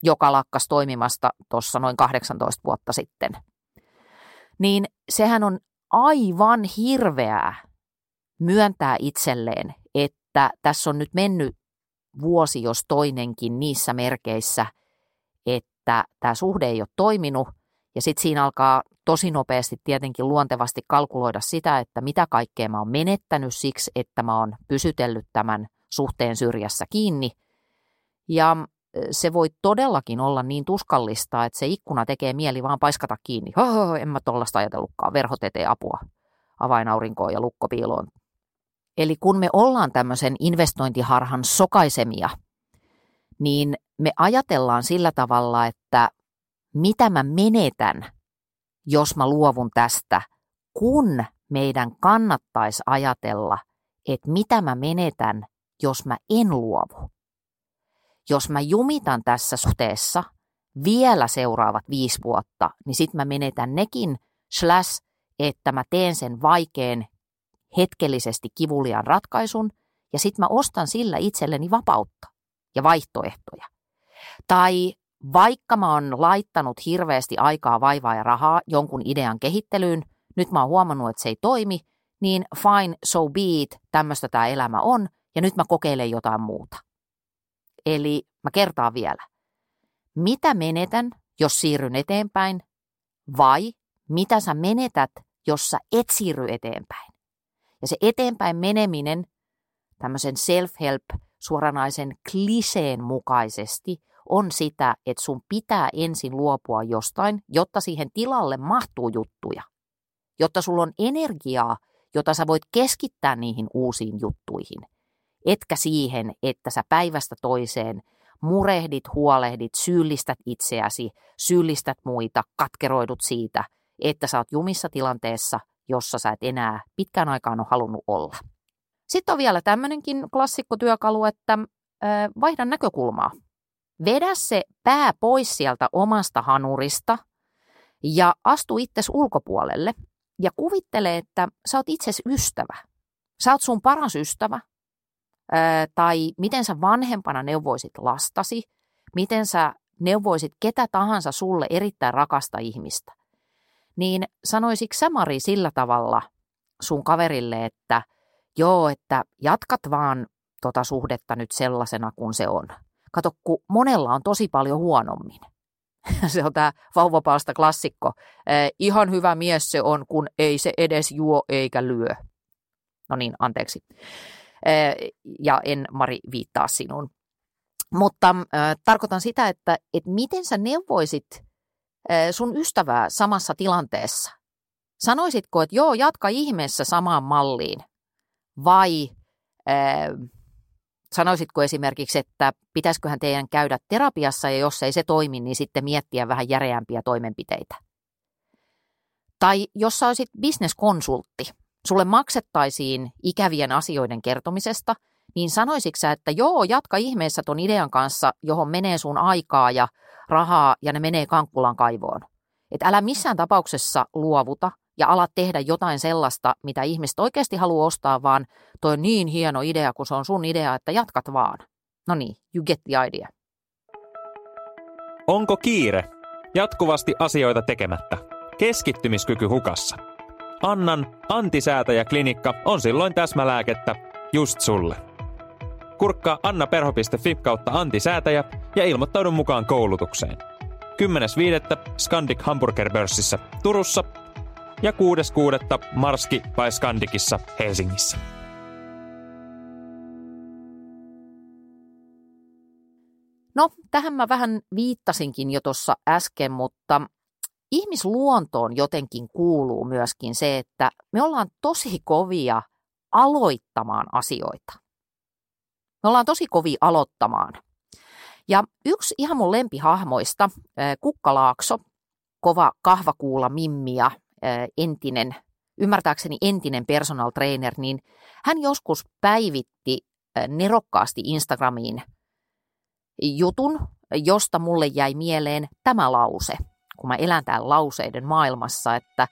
joka lakkas toimimasta tuossa noin 18 vuotta sitten. Niin sehän on aivan hirveää myöntää itselleen, että tässä on nyt mennyt vuosi jos toinenkin niissä merkeissä, että tämä suhde ei ole toiminut ja sitten siinä alkaa tosi nopeasti tietenkin luontevasti kalkuloida sitä, että mitä kaikkea mä oon menettänyt siksi, että mä oon pysytellyt tämän suhteen syrjässä kiinni. Ja se voi todellakin olla niin tuskallista, että se ikkuna tekee mieli vaan paiskata kiinni. Hoho, en mä tollasta ajatellutkaan, verhot eteen apua avainaurinkoon ja lukkopiiloon. Eli kun me ollaan tämmöisen investointiharhan sokaisemia, niin me ajatellaan sillä tavalla, että mitä mä menetän, jos mä luovun tästä, kun meidän kannattaisi ajatella, että mitä mä menetän, jos mä en luovu. Jos mä jumitan tässä suhteessa vielä seuraavat viisi vuotta, niin sit mä menetän nekin, slash, että mä teen sen vaikean, hetkellisesti kivulian ratkaisun, ja sit mä ostan sillä itselleni vapautta ja vaihtoehtoja. Tai vaikka mä oon laittanut hirveästi aikaa, vaivaa ja rahaa jonkun idean kehittelyyn, nyt mä oon huomannut, että se ei toimi, niin fine, so be it, tämmöistä tämä elämä on, ja nyt mä kokeilen jotain muuta. Eli mä kertaan vielä. Mitä menetän, jos siirryn eteenpäin, vai mitä sä menetät, jos sä et siirry eteenpäin? Ja se eteenpäin meneminen tämmöisen self-help suoranaisen kliseen mukaisesti on sitä, että sun pitää ensin luopua jostain, jotta siihen tilalle mahtuu juttuja. Jotta sulla on energiaa, jota sä voit keskittää niihin uusiin juttuihin. Etkä siihen, että sä päivästä toiseen murehdit, huolehdit, syyllistät itseäsi, syyllistät muita, katkeroidut siitä, että sä oot jumissa tilanteessa, jossa sä et enää pitkään aikaan ole halunnut olla. Sitten on vielä tämmöinenkin klassikkotyökalu, että vaihda näkökulmaa. Vedä se pää pois sieltä omasta hanurista ja astu itses ulkopuolelle ja kuvittele, että sä oot itses ystävä. Sä oot sun paras ystävä. tai miten sä vanhempana neuvoisit lastasi, miten sä neuvoisit ketä tahansa sulle erittäin rakasta ihmistä. Niin sanoisitko sä Mari sillä tavalla sun kaverille, että joo, että jatkat vaan tota suhdetta nyt sellaisena kuin se on. Kato, kun monella on tosi paljon huonommin. se on tämä vauvapalsta klassikko. Eh, ihan hyvä mies se on, kun ei se edes juo eikä lyö. No niin, anteeksi. Eh, ja en Mari viittaa sinun. Mutta äh, tarkoitan sitä, että, että miten sä neuvoisit sun ystävää samassa tilanteessa. Sanoisitko, että joo, jatka ihmeessä samaan malliin, vai äh, sanoisitko esimerkiksi, että pitäisiköhän teidän käydä terapiassa ja jos ei se toimi, niin sitten miettiä vähän järeämpiä toimenpiteitä? Tai jos sä olisit bisneskonsultti, sulle maksettaisiin ikävien asioiden kertomisesta, niin sanoisitko sä, että joo, jatka ihmeessä ton idean kanssa, johon menee sun aikaa ja rahaa ja ne menee kankkulan kaivoon. Että älä missään tapauksessa luovuta, ja alat tehdä jotain sellaista, mitä ihmiset oikeasti haluaa ostaa, vaan toi on niin hieno idea, kun se on sun idea, että jatkat vaan. No niin, you get the idea. Onko kiire? Jatkuvasti asioita tekemättä. Keskittymiskyky hukassa. Annan antisäätäjäklinikka on silloin täsmälääkettä just sulle. Kurkkaa annaperho.fi kautta antisäätäjä ja ilmoittaudu mukaan koulutukseen. 10.5. Scandic Hamburger-börssissä Turussa ja 6.6. Marski by Skandikissa Helsingissä. No, tähän mä vähän viittasinkin jo tuossa äsken, mutta ihmisluontoon jotenkin kuuluu myöskin se, että me ollaan tosi kovia aloittamaan asioita. Me ollaan tosi kovia aloittamaan. Ja yksi ihan mun lempihahmoista, Kukkalaakso, kova kahvakuula Mimmia, entinen, ymmärtääkseni entinen personal trainer, niin hän joskus päivitti nerokkaasti Instagramiin jutun, josta mulle jäi mieleen tämä lause, kun mä elän täällä lauseiden maailmassa, että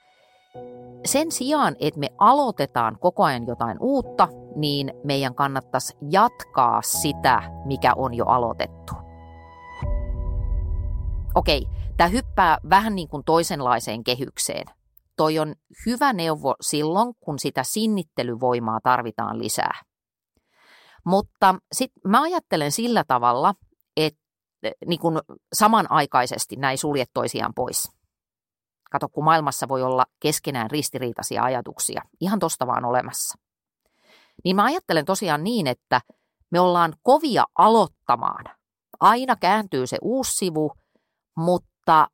sen sijaan, että me aloitetaan koko ajan jotain uutta, niin meidän kannattaisi jatkaa sitä, mikä on jo aloitettu. Okei, tämä hyppää vähän niin kuin toisenlaiseen kehykseen. Toi on hyvä neuvo silloin, kun sitä sinnittelyvoimaa tarvitaan lisää. Mutta sitten mä ajattelen sillä tavalla, että niin kuin samanaikaisesti näin suljet toisiaan pois. Kato, kun maailmassa voi olla keskenään ristiriitaisia ajatuksia, ihan tosta vaan olemassa. Niin mä ajattelen tosiaan niin, että me ollaan kovia aloittamaan. Aina kääntyy se uusi sivu, mutta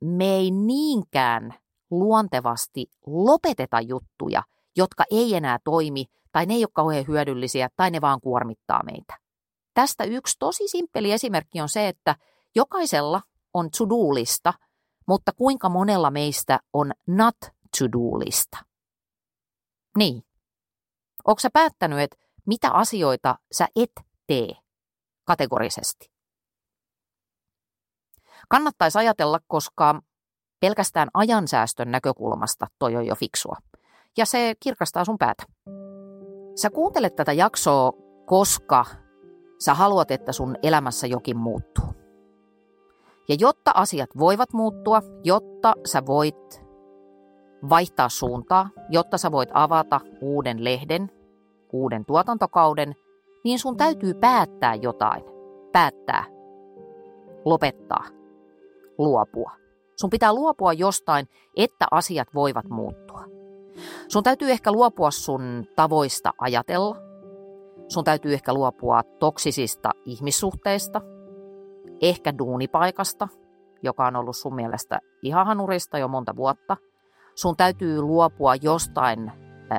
me ei niinkään luontevasti lopeteta juttuja, jotka ei enää toimi, tai ne ei ole kauhean hyödyllisiä, tai ne vaan kuormittaa meitä. Tästä yksi tosi simppeli esimerkki on se, että jokaisella on to-do-lista, mutta kuinka monella meistä on not to-do-lista? Niin. Onko sä päättänyt, että mitä asioita sä et tee kategorisesti? Kannattaisi ajatella, koska pelkästään ajansäästön näkökulmasta toi on jo fiksua. Ja se kirkastaa sun päätä. Sä kuuntelet tätä jaksoa, koska sä haluat, että sun elämässä jokin muuttuu. Ja jotta asiat voivat muuttua, jotta sä voit vaihtaa suuntaa, jotta sä voit avata uuden lehden, uuden tuotantokauden, niin sun täytyy päättää jotain. Päättää. Lopettaa. Luopua. Sun pitää luopua jostain, että asiat voivat muuttua. Sun täytyy ehkä luopua sun tavoista ajatella, Sun täytyy ehkä luopua toksisista ihmissuhteista, ehkä duunipaikasta, joka on ollut sun mielestä ihan hanurista jo monta vuotta. Sun täytyy luopua jostain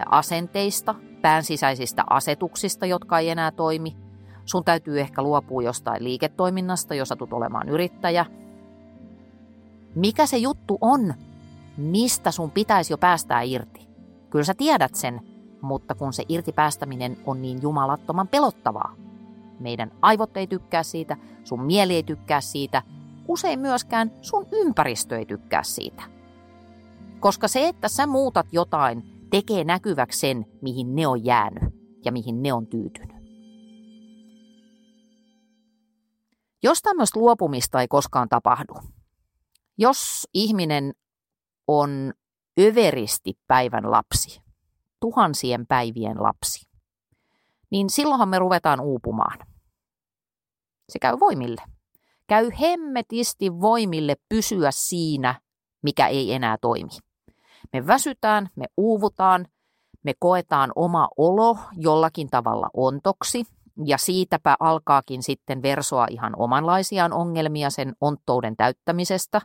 asenteista, päänsisäisistä asetuksista, jotka ei enää toimi. Sun täytyy ehkä luopua jostain liiketoiminnasta, jos satut olemaan yrittäjä. Mikä se juttu on, mistä sun pitäisi jo päästää irti? Kyllä sä tiedät sen, mutta kun se irtipäästäminen on niin jumalattoman pelottavaa. Meidän aivot ei tykkää siitä, sun mieli ei tykkää siitä, usein myöskään sun ympäristö ei tykkää siitä. Koska se, että sä muutat jotain, tekee näkyväksi sen, mihin ne on jäänyt ja mihin ne on tyytynyt. Jos tämmöistä luopumista ei koskaan tapahdu, jos ihminen on överisti päivän lapsi, tuhansien päivien lapsi, niin silloinhan me ruvetaan uupumaan. Se käy voimille. Käy hemmetisti voimille pysyä siinä, mikä ei enää toimi. Me väsytään, me uuvutaan, me koetaan oma olo jollakin tavalla ontoksi, ja siitäpä alkaakin sitten versoa ihan omanlaisiaan ongelmia sen onttouden täyttämisestä.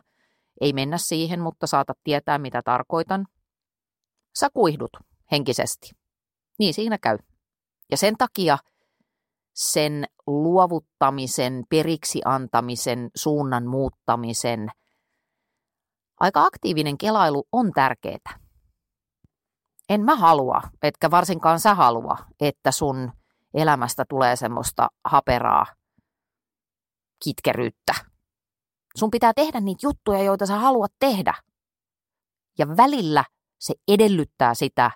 Ei mennä siihen, mutta saatat tietää, mitä tarkoitan. Sä kuihdut, henkisesti. Niin siinä käy. Ja sen takia sen luovuttamisen, periksi antamisen, suunnan muuttamisen, aika aktiivinen kelailu on tärkeää. En mä halua, etkä varsinkaan sä halua, että sun elämästä tulee semmoista haperaa kitkeryyttä. Sun pitää tehdä niitä juttuja, joita sä haluat tehdä. Ja välillä se edellyttää sitä,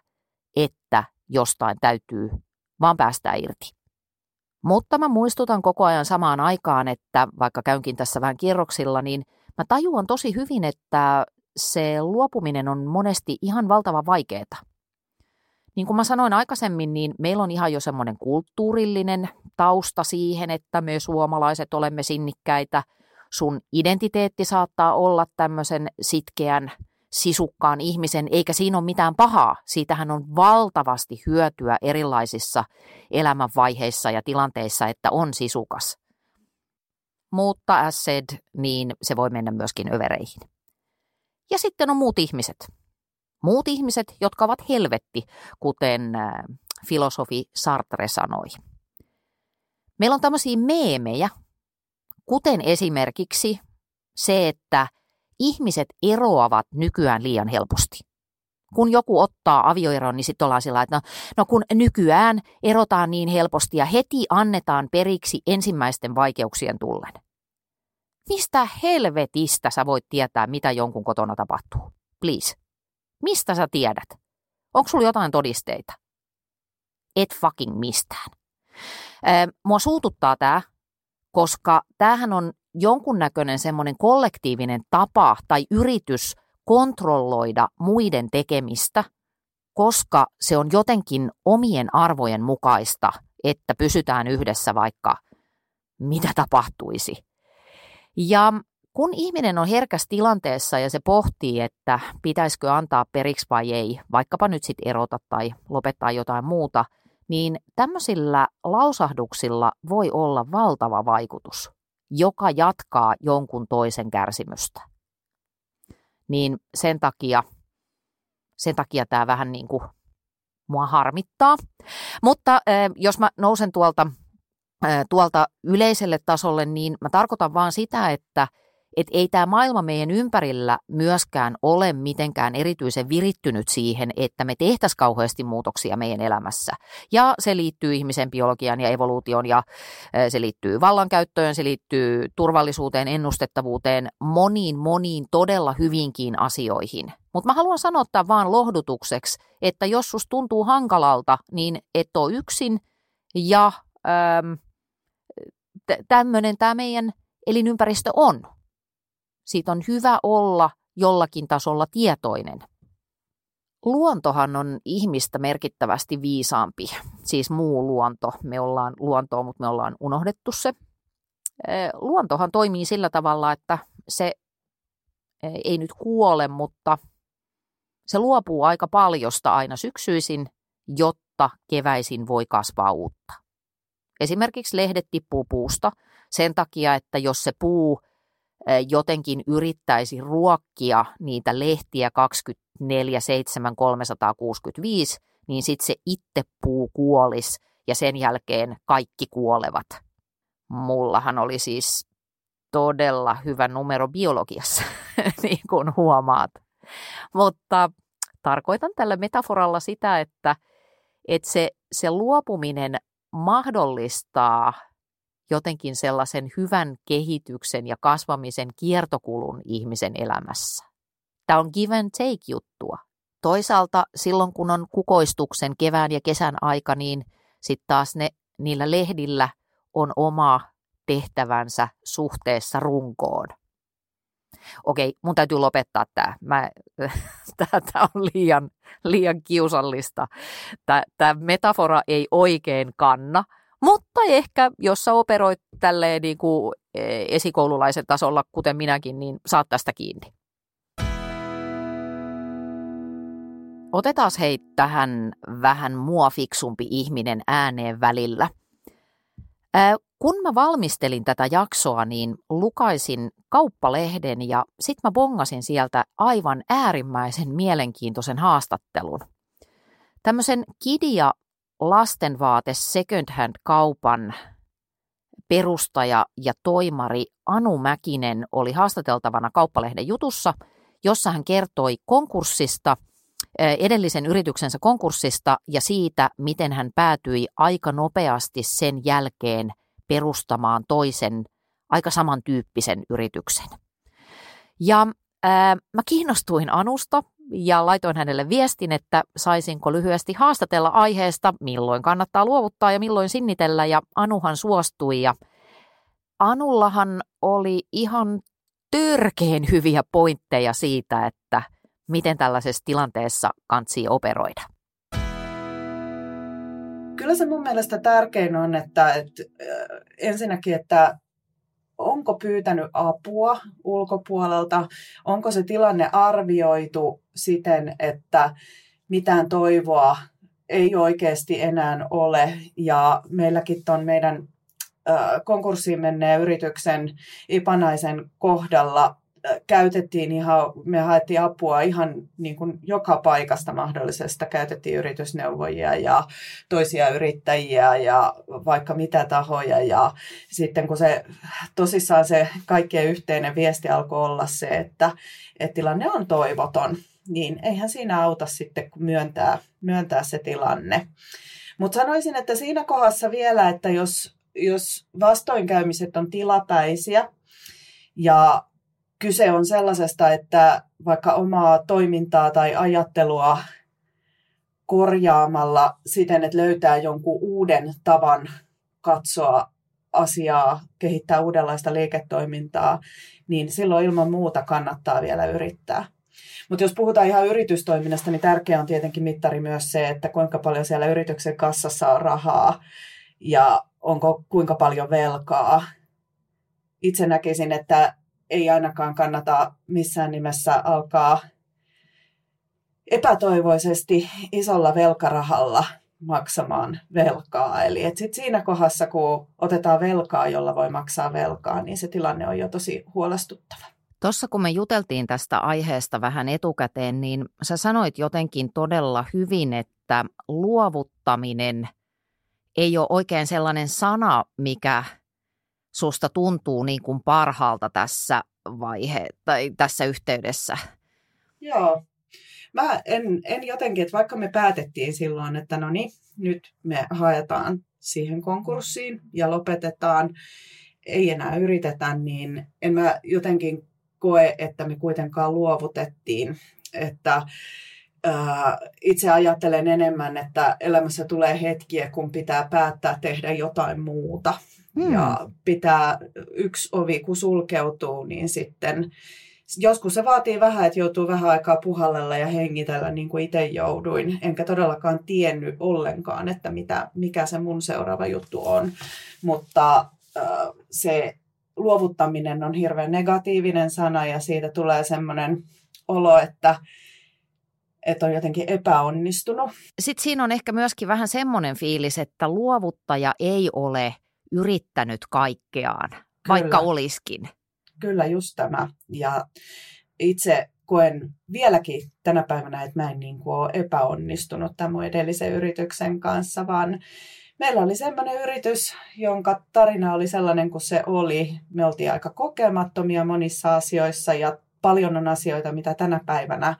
että jostain täytyy vaan päästä irti. Mutta mä muistutan koko ajan samaan aikaan, että vaikka käynkin tässä vähän kierroksilla, niin mä tajuan tosi hyvin, että se luopuminen on monesti ihan valtava vaikeeta. Niin kuin mä sanoin aikaisemmin, niin meillä on ihan jo semmoinen kulttuurillinen tausta siihen, että me suomalaiset olemme sinnikkäitä. Sun identiteetti saattaa olla tämmöisen sitkeän sisukkaan ihmisen, eikä siinä ole mitään pahaa. Siitähän on valtavasti hyötyä erilaisissa elämänvaiheissa ja tilanteissa, että on sisukas. Mutta as said, niin se voi mennä myöskin övereihin. Ja sitten on muut ihmiset. Muut ihmiset, jotka ovat helvetti, kuten äh, filosofi Sartre sanoi. Meillä on tämmöisiä meemejä, kuten esimerkiksi se, että ihmiset eroavat nykyään liian helposti. Kun joku ottaa avioeron, niin sitten ollaan sillä että no, no kun nykyään erotaan niin helposti ja heti annetaan periksi ensimmäisten vaikeuksien tullen. Mistä helvetistä sä voit tietää, mitä jonkun kotona tapahtuu? Please. Mistä sä tiedät? Onko sulla jotain todisteita? Et fucking mistään. mua suututtaa tämä, koska tämähän on jonkunnäköinen semmoinen kollektiivinen tapa tai yritys kontrolloida muiden tekemistä, koska se on jotenkin omien arvojen mukaista, että pysytään yhdessä vaikka mitä tapahtuisi. Ja kun ihminen on herkässä tilanteessa ja se pohtii, että pitäisikö antaa periksi vai ei, vaikkapa nyt sitten erota tai lopettaa jotain muuta, niin tämmöisillä lausahduksilla voi olla valtava vaikutus, joka jatkaa jonkun toisen kärsimystä. Niin sen takia, sen takia tämä vähän niin kuin mua harmittaa. Mutta jos mä nousen tuolta, tuolta yleiselle tasolle, niin mä tarkoitan vaan sitä, että – että ei tämä maailma meidän ympärillä myöskään ole mitenkään erityisen virittynyt siihen, että me tehtäisiin kauheasti muutoksia meidän elämässä. Ja se liittyy ihmisen biologiaan ja evoluutioon ja se liittyy vallankäyttöön, se liittyy turvallisuuteen, ennustettavuuteen, moniin moniin todella hyvinkin asioihin. Mutta mä haluan sanottaa vaan lohdutukseksi, että jos sus tuntuu hankalalta, niin et ole yksin ja ähm, tämmöinen tämä meidän elinympäristö on. Siitä on hyvä olla jollakin tasolla tietoinen. Luontohan on ihmistä merkittävästi viisaampi, siis muu luonto. Me ollaan luontoa, mutta me ollaan unohdettu se. Luontohan toimii sillä tavalla, että se ei nyt kuole, mutta se luopuu aika paljosta aina syksyisin, jotta keväisin voi kasvaa uutta. Esimerkiksi lehdet tippuu puusta sen takia, että jos se puu jotenkin yrittäisi ruokkia niitä lehtiä 24, 7, 365, niin sitten se itse puu kuolis ja sen jälkeen kaikki kuolevat. Mullahan oli siis todella hyvä numero biologiassa, niin kuin huomaat. Mutta tarkoitan tällä metaforalla sitä, että, että se, se luopuminen mahdollistaa jotenkin sellaisen hyvän kehityksen ja kasvamisen kiertokulun ihmisen elämässä. Tämä on give and take juttua. Toisaalta silloin, kun on kukoistuksen kevään ja kesän aika, niin sitten taas ne, niillä lehdillä on oma tehtävänsä suhteessa runkoon. Okei, mun täytyy lopettaa tämä. Tämä on liian, liian kiusallista. Tämä metafora ei oikein kanna, mutta ehkä, jos sä operoit tälleen niin kuin e, esikoululaisen tasolla, kuten minäkin, niin saat tästä kiinni. Otetaan hei tähän vähän mua fiksumpi ihminen ääneen välillä. Ää, kun mä valmistelin tätä jaksoa, niin lukaisin kauppalehden ja sit mä bongasin sieltä aivan äärimmäisen mielenkiintoisen haastattelun. Tämmöisen Kidia lastenvaate second hand kaupan perustaja ja toimari Anu Mäkinen oli haastateltavana kauppalehden jutussa, jossa hän kertoi konkurssista, edellisen yrityksensä konkurssista ja siitä, miten hän päätyi aika nopeasti sen jälkeen perustamaan toisen aika samantyyppisen yrityksen. Ja ää, mä kiinnostuin Anusta ja laitoin hänelle viestin, että saisinko lyhyesti haastatella aiheesta, milloin kannattaa luovuttaa ja milloin sinnitellä, ja Anuhan suostui. Ja Anullahan oli ihan törkeen hyviä pointteja siitä, että miten tällaisessa tilanteessa kansi operoida. Kyllä se mun mielestä tärkein on, että, että ensinnäkin, että onko pyytänyt apua ulkopuolelta, onko se tilanne arvioitu siten, että mitään toivoa ei oikeasti enää ole. Ja meilläkin on meidän konkurssiin menneen yrityksen Ipanaisen kohdalla käytettiin ihan, me haettiin apua ihan niin kuin joka paikasta mahdollisesta. Käytettiin yritysneuvojia ja toisia yrittäjiä ja vaikka mitä tahoja. Ja sitten kun se tosissaan se kaikkien yhteinen viesti alkoi olla se, että, että tilanne on toivoton, niin eihän siinä auta sitten, kun myöntää, myöntää se tilanne. Mutta sanoisin, että siinä kohdassa vielä, että jos, jos vastoinkäymiset on tilapäisiä ja kyse on sellaisesta, että vaikka omaa toimintaa tai ajattelua korjaamalla siten, että löytää jonkun uuden tavan katsoa asiaa, kehittää uudenlaista liiketoimintaa, niin silloin ilman muuta kannattaa vielä yrittää. Mutta jos puhutaan ihan yritystoiminnasta, niin tärkeää on tietenkin mittari myös se, että kuinka paljon siellä yrityksen kassassa on rahaa ja onko kuinka paljon velkaa. Itse näkisin, että ei ainakaan kannata missään nimessä alkaa epätoivoisesti isolla velkarahalla maksamaan velkaa. Eli et sit siinä kohdassa, kun otetaan velkaa, jolla voi maksaa velkaa, niin se tilanne on jo tosi huolestuttava. Tuossa kun me juteltiin tästä aiheesta vähän etukäteen, niin sä sanoit jotenkin todella hyvin, että luovuttaminen ei ole oikein sellainen sana, mikä susta tuntuu niin kuin parhaalta tässä vaihe tai tässä yhteydessä? Joo. Mä en, en jotenkin, että vaikka me päätettiin silloin, että no niin, nyt me haetaan siihen konkurssiin ja lopetetaan, ei enää yritetä, niin en mä jotenkin koe, että me kuitenkaan luovutettiin. Että itse ajattelen enemmän, että elämässä tulee hetkiä, kun pitää päättää tehdä jotain muuta. Hmm. Ja pitää yksi ovi, kun sulkeutuu, niin sitten joskus se vaatii vähän, että joutuu vähän aikaa puhallella ja hengitellä niin kuin itse jouduin. Enkä todellakaan tiennyt ollenkaan, että mitä, mikä se mun seuraava juttu on. Mutta äh, se luovuttaminen on hirveän negatiivinen sana ja siitä tulee semmoinen olo, että, että on jotenkin epäonnistunut. Sitten siinä on ehkä myöskin vähän semmoinen fiilis, että luovuttaja ei ole yrittänyt kaikkeaan, Kyllä. vaikka olisikin. Kyllä, just tämä. Ja itse koen vieläkin tänä päivänä, että mä en niin kuin ole epäonnistunut tämän edellisen yrityksen kanssa, vaan meillä oli sellainen yritys, jonka tarina oli sellainen kuin se oli. Me oltiin aika kokemattomia monissa asioissa ja paljon on asioita, mitä tänä päivänä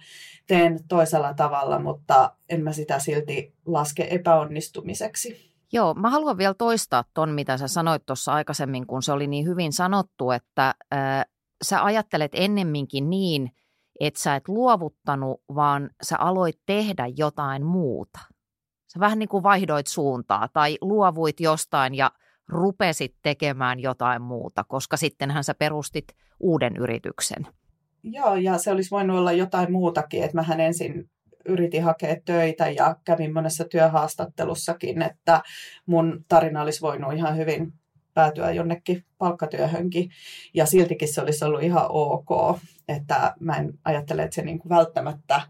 teen toisella tavalla, mutta en mä sitä silti laske epäonnistumiseksi. Joo, mä haluan vielä toistaa ton, mitä sä sanoit tuossa aikaisemmin, kun se oli niin hyvin sanottu, että äh, sä ajattelet ennemminkin niin, että sä et luovuttanut, vaan sä aloit tehdä jotain muuta. Sä vähän niin kuin vaihdoit suuntaa tai luovuit jostain ja rupesit tekemään jotain muuta, koska sittenhän sä perustit uuden yrityksen. Joo, ja se olisi voinut olla jotain muutakin, että mähän ensin yritin hakea töitä ja kävin monessa työhaastattelussakin, että mun tarina olisi voinut ihan hyvin päätyä jonnekin palkkatyöhönkin. Ja siltikin se olisi ollut ihan ok, että mä en ajattele, että se niin kuin välttämättä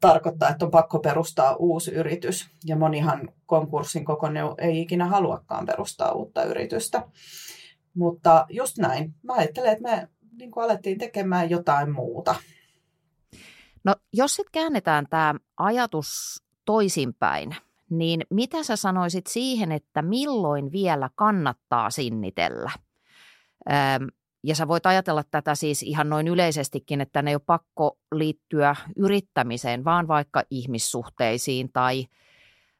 tarkoittaa, että on pakko perustaa uusi yritys. Ja monihan konkurssin kokoinen ei ikinä haluakaan perustaa uutta yritystä. Mutta just näin. Mä ajattelen, että me niin kuin alettiin tekemään jotain muuta. No jos sitten käännetään tämä ajatus toisinpäin, niin mitä sä sanoisit siihen, että milloin vielä kannattaa sinnitellä? Öm, ja sä voit ajatella tätä siis ihan noin yleisestikin, että ne ei ole pakko liittyä yrittämiseen, vaan vaikka ihmissuhteisiin tai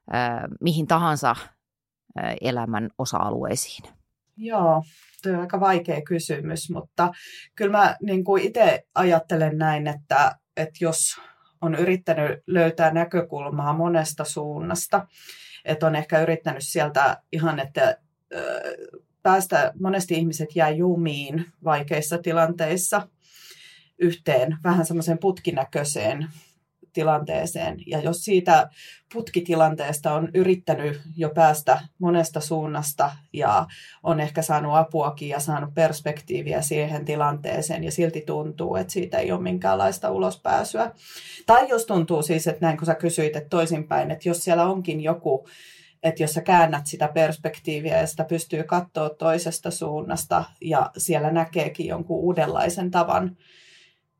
ö, mihin tahansa ö, elämän osa-alueisiin. Joo, tuo on aika vaikea kysymys, mutta kyllä mä niin kuin itse ajattelen näin, että että jos on yrittänyt löytää näkökulmaa monesta suunnasta, että on ehkä yrittänyt sieltä ihan, että päästä, monesti ihmiset jää jumiin vaikeissa tilanteissa yhteen vähän semmoiseen putkinäköiseen tilanteeseen. Ja jos siitä putkitilanteesta on yrittänyt jo päästä monesta suunnasta ja on ehkä saanut apuakin ja saanut perspektiiviä siihen tilanteeseen ja silti tuntuu, että siitä ei ole minkäänlaista ulospääsyä. Tai jos tuntuu siis, että näin kun sä kysyit, että toisinpäin, että jos siellä onkin joku että jos sä käännät sitä perspektiiviä ja sitä pystyy katsoa toisesta suunnasta ja siellä näkeekin jonkun uudenlaisen tavan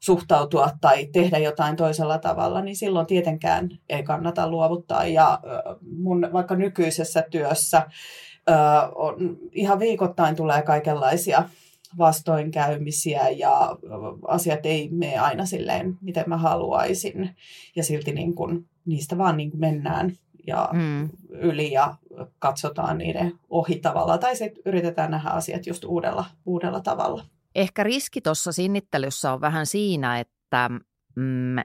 suhtautua tai tehdä jotain toisella tavalla, niin silloin tietenkään ei kannata luovuttaa. Ja mun vaikka nykyisessä työssä on, ihan viikoittain tulee kaikenlaisia vastoinkäymisiä ja asiat ei mene aina silleen, miten mä haluaisin. Ja silti niin kun, niistä vaan niin kun mennään ja mm. yli ja katsotaan niiden ohi tavalla. Tai sitten yritetään nähdä asiat just uudella, uudella tavalla. Ehkä riski tuossa sinnittelyssä on vähän siinä, että mm,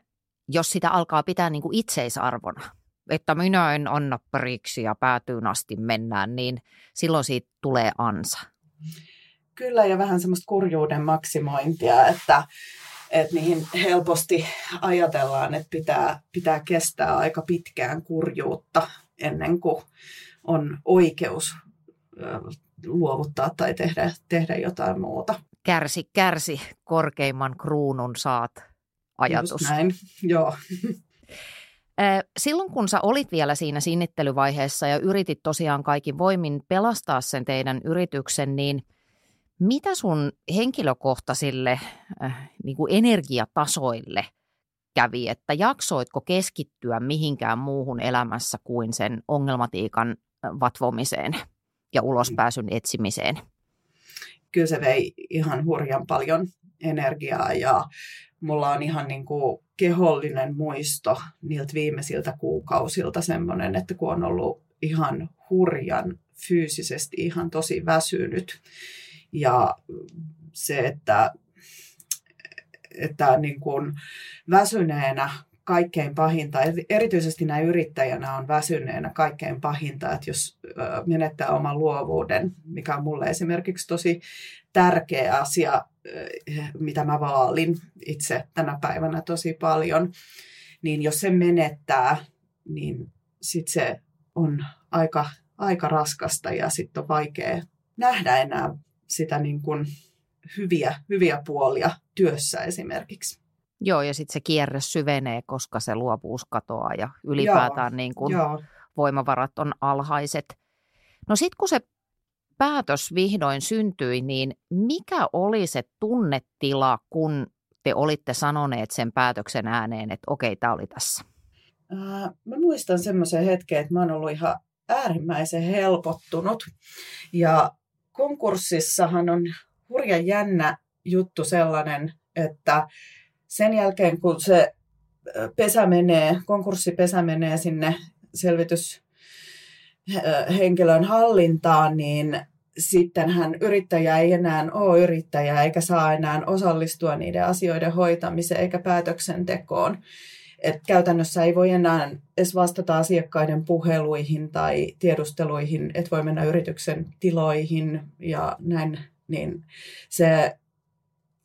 jos sitä alkaa pitää niin kuin itseisarvona, että minä en anna periksi ja päätyyn asti mennään, niin silloin siitä tulee ansa. Kyllä, ja vähän semmoista kurjuuden maksimointia, että, että niihin helposti ajatellaan, että pitää, pitää kestää aika pitkään kurjuutta ennen kuin on oikeus luovuttaa tai tehdä, tehdä jotain muuta. Kärsi, kärsi, korkeimman kruunun saat ajatus. Just näin, joo. Silloin kun sä olit vielä siinä sinnittelyvaiheessa ja yritit tosiaan kaikin voimin pelastaa sen teidän yrityksen, niin mitä sun henkilökohtaisille äh, niin kuin energiatasoille kävi, että jaksoitko keskittyä mihinkään muuhun elämässä kuin sen ongelmatiikan vatvomiseen ja ulospääsyn etsimiseen? Kyllä se vei ihan hurjan paljon energiaa ja mulla on ihan niin kuin kehollinen muisto niiltä viimeisiltä kuukausilta semmoinen, että kun on ollut ihan hurjan fyysisesti ihan tosi väsynyt ja se, että, että niin kuin väsyneenä kaikkein pahinta, erityisesti näin yrittäjänä on väsyneenä kaikkein pahinta, että jos menettää oman luovuuden, mikä on mulle esimerkiksi tosi tärkeä asia, mitä mä vaalin itse tänä päivänä tosi paljon, niin jos se menettää, niin sitten se on aika, aika raskasta ja sitten on vaikea nähdä enää sitä niin kuin hyviä, hyviä puolia työssä esimerkiksi. Joo, ja sitten se kierre syvenee, koska se luovuus katoaa ja ylipäätään Joo, niin kuin voimavarat on alhaiset. No sitten kun se päätös vihdoin syntyi, niin mikä oli se tunnetila, kun te olitte sanoneet sen päätöksen ääneen, että okei, tämä oli tässä? Äh, mä muistan semmoisen hetken, että mä oon ollut ihan äärimmäisen helpottunut. Ja konkurssissahan on hurja jännä juttu sellainen, että sen jälkeen kun se pesä menee, konkurssipesä menee sinne selvityshenkilön hallintaan, niin sittenhän yrittäjä ei enää ole yrittäjä eikä saa enää osallistua niiden asioiden hoitamiseen eikä päätöksentekoon. Et käytännössä ei voi enää edes vastata asiakkaiden puheluihin tai tiedusteluihin, että voi mennä yrityksen tiloihin ja näin. Niin se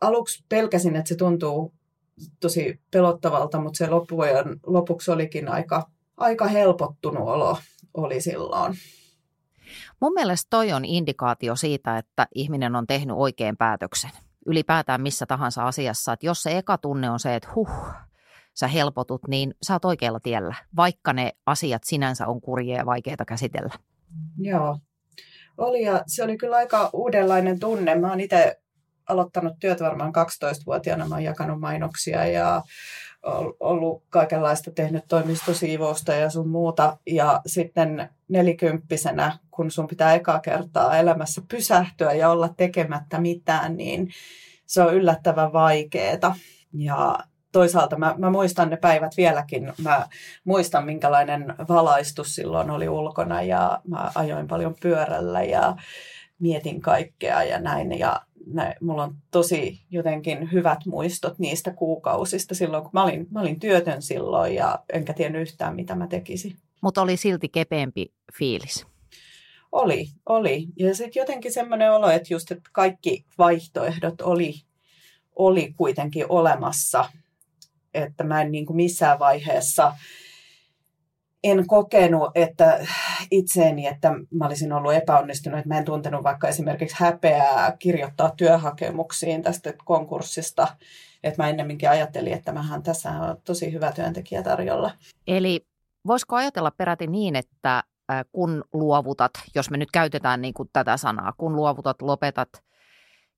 aluksi pelkäsin, että se tuntuu tosi pelottavalta, mutta se loppujen lopuksi olikin aika, aika helpottunut olo oli silloin. Mun mielestä toi on indikaatio siitä, että ihminen on tehnyt oikein päätöksen. Ylipäätään missä tahansa asiassa, että jos se eka tunne on se, että huh, sä helpotut, niin sä oot oikealla tiellä, vaikka ne asiat sinänsä on kurjia ja vaikeita käsitellä. Joo, oli ja se oli kyllä aika uudenlainen tunne. Mä oon itse aloittanut työt varmaan 12-vuotiaana, mä oon jakanut mainoksia ja ollut kaikenlaista, tehnyt toimistosiivousta ja sun muuta. Ja sitten nelikymppisenä, kun sun pitää ekaa kertaa elämässä pysähtyä ja olla tekemättä mitään, niin se on yllättävän vaikeeta. Ja toisaalta mä, mä muistan ne päivät vieläkin. Mä muistan, minkälainen valaistus silloin oli ulkona ja mä ajoin paljon pyörällä ja mietin kaikkea ja näin. Ja näin, mulla on tosi jotenkin hyvät muistot niistä kuukausista silloin, kun mä olin, mä olin työtön silloin ja enkä tiennyt yhtään, mitä mä tekisin. Mutta oli silti kepeämpi fiilis. Oli, oli. Ja sitten jotenkin semmoinen olo, että just että kaikki vaihtoehdot oli, oli kuitenkin olemassa että mä en niin kuin missään vaiheessa en kokenut, että itseeni, että mä olisin ollut epäonnistunut, että mä en tuntenut vaikka esimerkiksi häpeää kirjoittaa työhakemuksiin tästä konkurssista, että mä ennemminkin ajattelin, että mähän tässä on tosi hyvä työntekijä tarjolla. Eli voisiko ajatella peräti niin, että kun luovutat, jos me nyt käytetään niin kuin tätä sanaa, kun luovutat, lopetat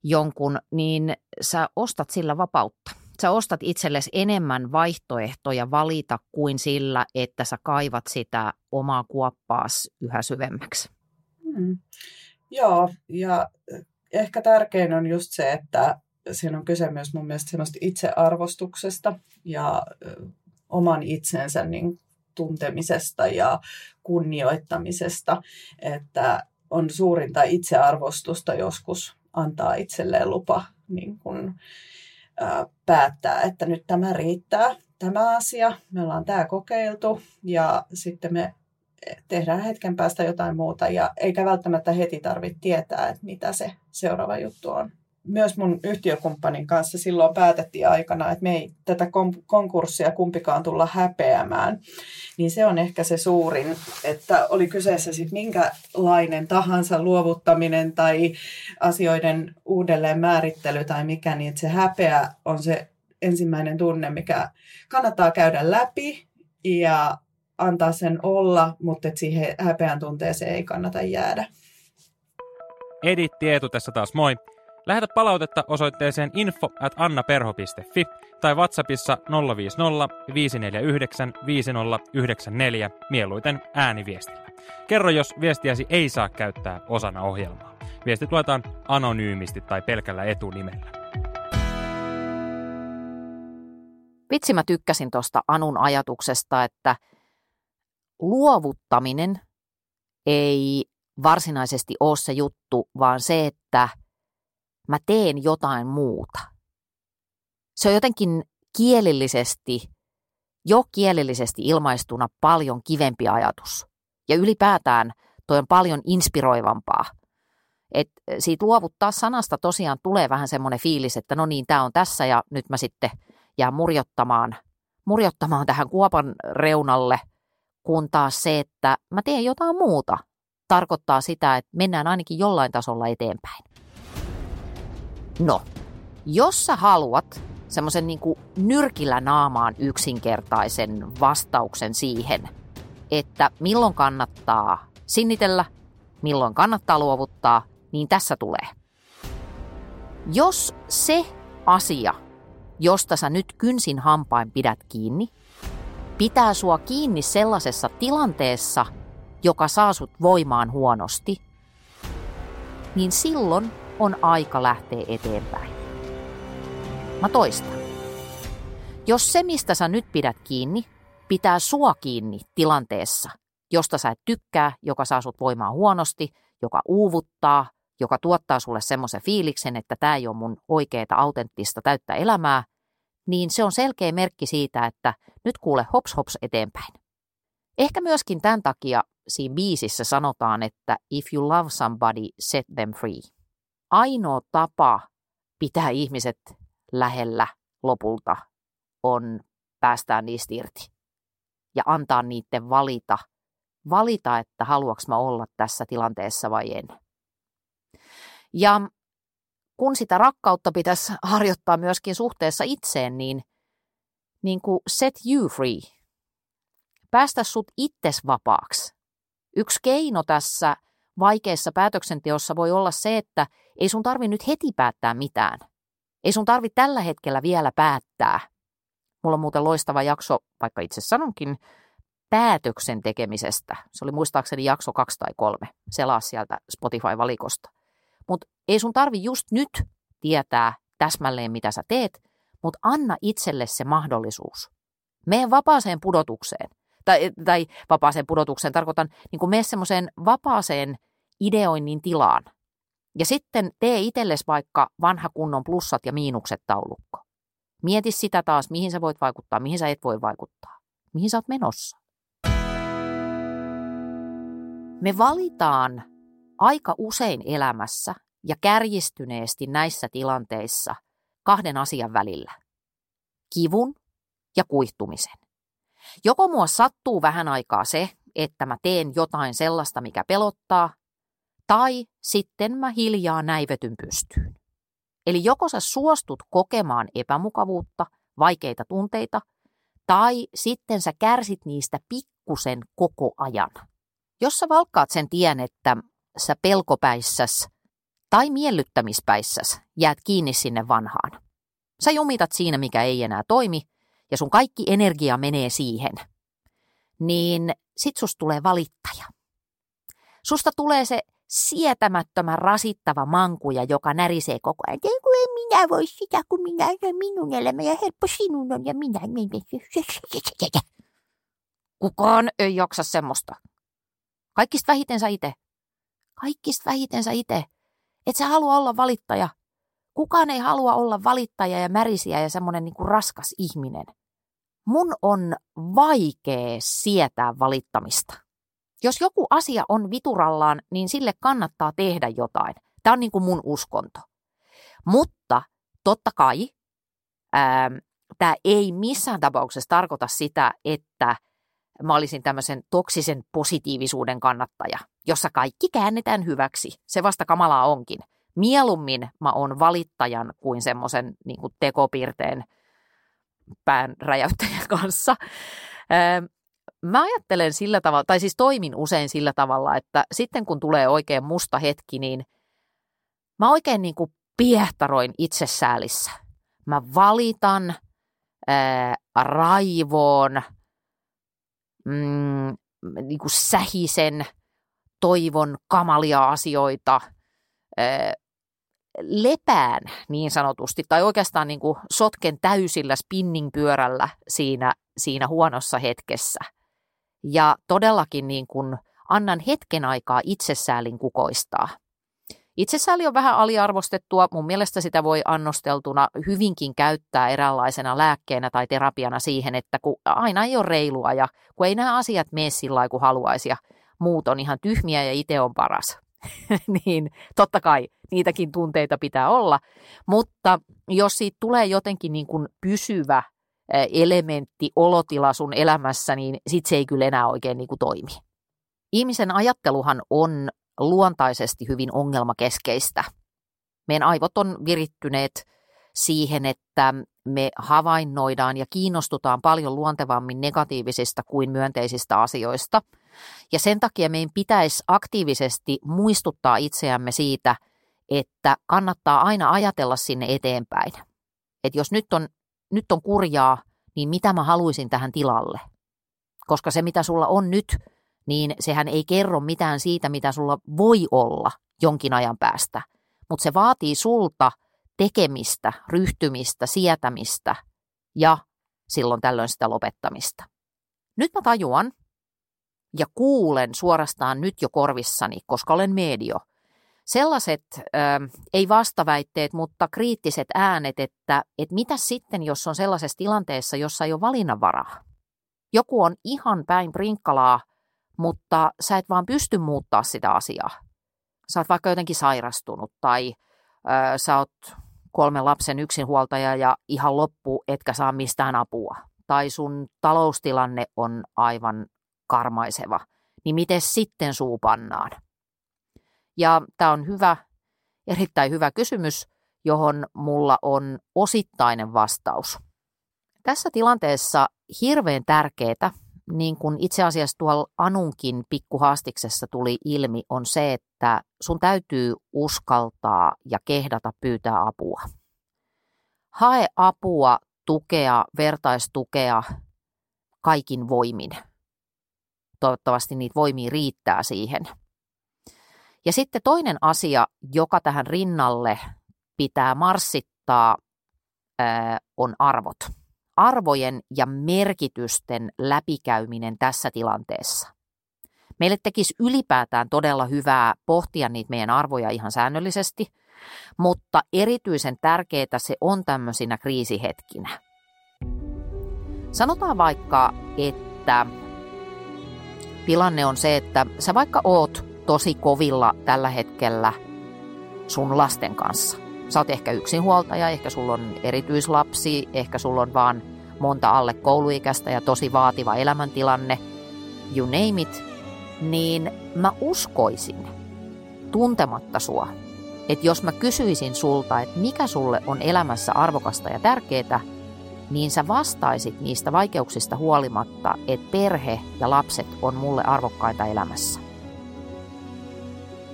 jonkun, niin sä ostat sillä vapautta. Sä ostat itsellesi enemmän vaihtoehtoja valita kuin sillä, että sä kaivat sitä omaa kuoppaas yhä syvemmäksi. Hmm. Joo, ja ehkä tärkein on just se, että siinä on kyse myös mun mielestä semmoista itsearvostuksesta ja oman itsensä niin tuntemisesta ja kunnioittamisesta, että on suurinta itsearvostusta joskus antaa itselleen lupa niin ää, päättää, että nyt tämä riittää, tämä asia, me ollaan tämä kokeiltu ja sitten me tehdään hetken päästä jotain muuta. Ja eikä välttämättä heti tarvitse tietää, että mitä se seuraava juttu on myös mun yhtiökumppanin kanssa silloin päätettiin aikana, että me ei tätä konkurssia kumpikaan tulla häpeämään. Niin se on ehkä se suurin, että oli kyseessä sitten minkälainen tahansa luovuttaminen tai asioiden uudelleen määrittely tai mikä, niin se häpeä on se ensimmäinen tunne, mikä kannattaa käydä läpi ja antaa sen olla, mutta että siihen häpeän tunteeseen ei kannata jäädä. Editti Eetu tässä taas moi. Lähetä palautetta osoitteeseen info at annaperho.fi tai WhatsAppissa 050 549 5094 mieluiten ääniviestillä. Kerro, jos viestiäsi ei saa käyttää osana ohjelmaa. Viestit luetaan anonyymisti tai pelkällä etunimellä. Vitsi mä tykkäsin tuosta Anun ajatuksesta, että luovuttaminen ei varsinaisesti ole se juttu, vaan se, että – mä teen jotain muuta. Se on jotenkin kielellisesti, jo kielellisesti ilmaistuna paljon kivempi ajatus. Ja ylipäätään toi on paljon inspiroivampaa. Et siitä luovuttaa sanasta tosiaan tulee vähän semmoinen fiilis, että no niin, tämä on tässä ja nyt mä sitten jään murjottamaan, murjottamaan tähän kuopan reunalle, kun taas se, että mä teen jotain muuta, tarkoittaa sitä, että mennään ainakin jollain tasolla eteenpäin. No, jos sä haluat semmoisen niin nyrkillä naamaan yksinkertaisen vastauksen siihen, että milloin kannattaa sinnitellä, milloin kannattaa luovuttaa, niin tässä tulee. Jos se asia, josta sä nyt kynsin hampain pidät kiinni, pitää sua kiinni sellaisessa tilanteessa, joka saa sut voimaan huonosti, niin silloin on aika lähteä eteenpäin. Mä toistan. Jos se, mistä sä nyt pidät kiinni, pitää sua kiinni tilanteessa, josta sä et tykkää, joka saa sut voimaan huonosti, joka uuvuttaa, joka tuottaa sulle semmoisen fiiliksen, että tämä ei ole mun oikeeta, autenttista, täyttä elämää, niin se on selkeä merkki siitä, että nyt kuule hops hops eteenpäin. Ehkä myöskin tämän takia siinä biisissä sanotaan, että if you love somebody, set them free ainoa tapa pitää ihmiset lähellä lopulta on päästää niistä irti ja antaa niiden valita, valita, että haluaks mä olla tässä tilanteessa vai en. Ja kun sitä rakkautta pitäisi harjoittaa myöskin suhteessa itseen, niin, niin kuin set you free. Päästä sut itses vapaaksi. Yksi keino tässä vaikeassa päätöksenteossa voi olla se, että ei sun tarvi nyt heti päättää mitään. Ei sun tarvi tällä hetkellä vielä päättää. Mulla on muuten loistava jakso, vaikka itse sanonkin, päätöksen tekemisestä. Se oli muistaakseni jakso kaksi tai kolme. Selaa sieltä Spotify-valikosta. Mutta ei sun tarvi just nyt tietää täsmälleen, mitä sä teet, mutta anna itselle se mahdollisuus. Mene vapaaseen pudotukseen. Tai, tai vapaaseen pudotukseen tarkoitan, niin kuin mene semmoiseen vapaaseen ideoinnin tilaan. Ja sitten tee itsellesi vaikka vanha kunnon plussat ja miinukset taulukko. Mieti sitä taas, mihin sä voit vaikuttaa, mihin sä et voi vaikuttaa. Mihin sä oot menossa. Me valitaan aika usein elämässä ja kärjistyneesti näissä tilanteissa kahden asian välillä. Kivun ja kuihtumisen. Joko mua sattuu vähän aikaa se, että mä teen jotain sellaista, mikä pelottaa, tai sitten mä hiljaa näivetyn pystyyn. Eli joko sä suostut kokemaan epämukavuutta, vaikeita tunteita, tai sitten sä kärsit niistä pikkusen koko ajan. Jos sä valkkaat sen tien, että sä pelkopäissäs tai miellyttämispäissäs jäät kiinni sinne vanhaan. Sä jumitat siinä, mikä ei enää toimi, ja sun kaikki energia menee siihen. Niin sit tulee valittaja. Susta tulee se sietämättömän rasittava mankuja, joka närisee koko ajan. Ei kun en minä voi sitä, kun minä olen minun elämä ja helppo sinun on ja minä. Kukaan ei jaksa semmoista. Kaikista vähiten sä itse. Kaikista vähiten sä itse. Et sä halua olla valittaja. Kukaan ei halua olla valittaja ja märisiä ja semmoinen niin raskas ihminen. Mun on vaikea sietää valittamista. Jos joku asia on viturallaan, niin sille kannattaa tehdä jotain. Tämä on niin kuin mun uskonto. Mutta totta kai tämä ei missään tapauksessa tarkoita sitä, että mä olisin tämmöisen toksisen positiivisuuden kannattaja, jossa kaikki käännetään hyväksi. Se vasta kamalaa onkin. Mieluummin mä oon valittajan kuin semmoisen niin tekopirteen pään räjäyttäjän kanssa. Mä ajattelen sillä tavalla, tai siis toimin usein sillä tavalla, että sitten kun tulee oikein musta hetki, niin mä oikein niin kuin piehtaroin itsesäälissä. Mä valitan, ää, raivoon, mm, niin kuin sähisen, toivon kamalia asioita, ää, lepään niin sanotusti, tai oikeastaan niin kuin sotken täysillä spinning-pyörällä siinä, siinä huonossa hetkessä – ja todellakin niin kuin annan hetken aikaa itsesäälin kukoistaa. Itsesääli on vähän aliarvostettua. Mun mielestä sitä voi annosteltuna hyvinkin käyttää eräänlaisena lääkkeenä tai terapiana siihen, että kun aina ei ole reilua ja kun ei nämä asiat mene sillä kuin haluaisi ja muut on ihan tyhmiä ja itse on paras. niin totta kai niitäkin tunteita pitää olla, mutta jos siitä tulee jotenkin niin kuin pysyvä elementti, olotila sun elämässä, niin sit se ei kyllä enää oikein niin kuin toimi. Ihmisen ajatteluhan on luontaisesti hyvin ongelmakeskeistä. Meidän aivot on virittyneet siihen, että me havainnoidaan ja kiinnostutaan paljon luontevammin negatiivisista kuin myönteisistä asioista. Ja sen takia meidän pitäisi aktiivisesti muistuttaa itseämme siitä, että kannattaa aina ajatella sinne eteenpäin. Että jos nyt on nyt on kurjaa, niin mitä mä haluaisin tähän tilalle? Koska se, mitä sulla on nyt, niin sehän ei kerro mitään siitä, mitä sulla voi olla jonkin ajan päästä. Mutta se vaatii sulta tekemistä, ryhtymistä, sietämistä ja silloin tällöin sitä lopettamista. Nyt mä tajuan ja kuulen suorastaan nyt jo korvissani, koska olen medio, sellaiset, äh, ei vastaväitteet, mutta kriittiset äänet, että, että mitä sitten, jos on sellaisessa tilanteessa, jossa ei ole valinnanvaraa. Joku on ihan päin prinkkalaa, mutta sä et vaan pysty muuttaa sitä asiaa. Sä oot vaikka jotenkin sairastunut tai äh, sä oot kolmen lapsen yksinhuoltaja ja ihan loppu etkä saa mistään apua. Tai sun taloustilanne on aivan karmaiseva. Niin miten sitten suu pannaan? Ja tämä on hyvä, erittäin hyvä kysymys, johon mulla on osittainen vastaus. Tässä tilanteessa hirveän tärkeää, niin kuin itse asiassa tuolla Anunkin pikkuhaastiksessa tuli ilmi, on se, että sun täytyy uskaltaa ja kehdata pyytää apua. Hae apua, tukea, vertaistukea kaikin voimin. Toivottavasti niitä voimia riittää siihen – ja sitten toinen asia, joka tähän rinnalle pitää marssittaa, on arvot. Arvojen ja merkitysten läpikäyminen tässä tilanteessa. Meille tekisi ylipäätään todella hyvää pohtia niitä meidän arvoja ihan säännöllisesti, mutta erityisen tärkeää se on tämmöisinä kriisihetkinä. Sanotaan vaikka, että tilanne on se, että sä vaikka oot tosi kovilla tällä hetkellä sun lasten kanssa. Sä oot ehkä yksinhuoltaja, ehkä sulla on erityislapsi, ehkä sulla on vaan monta alle kouluikäistä ja tosi vaativa elämäntilanne, you name it, niin mä uskoisin, tuntematta sua, että jos mä kysyisin sulta, että mikä sulle on elämässä arvokasta ja tärkeää, niin sä vastaisit niistä vaikeuksista huolimatta, että perhe ja lapset on mulle arvokkaita elämässä.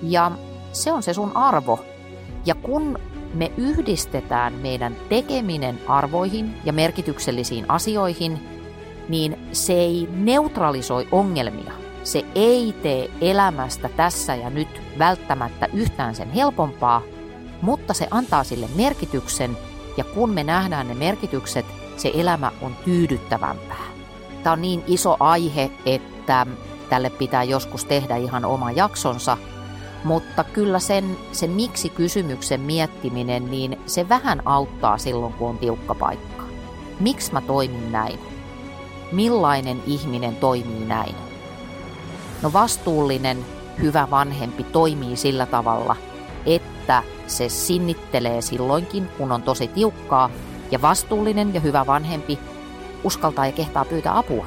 Ja se on se sun arvo. Ja kun me yhdistetään meidän tekeminen arvoihin ja merkityksellisiin asioihin, niin se ei neutralisoi ongelmia. Se ei tee elämästä tässä ja nyt välttämättä yhtään sen helpompaa, mutta se antaa sille merkityksen ja kun me nähdään ne merkitykset, se elämä on tyydyttävämpää. Tämä on niin iso aihe, että tälle pitää joskus tehdä ihan oma jaksonsa, mutta kyllä sen, sen miksi-kysymyksen miettiminen, niin se vähän auttaa silloin, kun on tiukka paikka. Miksi mä toimin näin? Millainen ihminen toimii näin? No vastuullinen, hyvä vanhempi toimii sillä tavalla, että se sinnittelee silloinkin, kun on tosi tiukkaa, ja vastuullinen ja hyvä vanhempi uskaltaa ja kehtaa pyytää apua.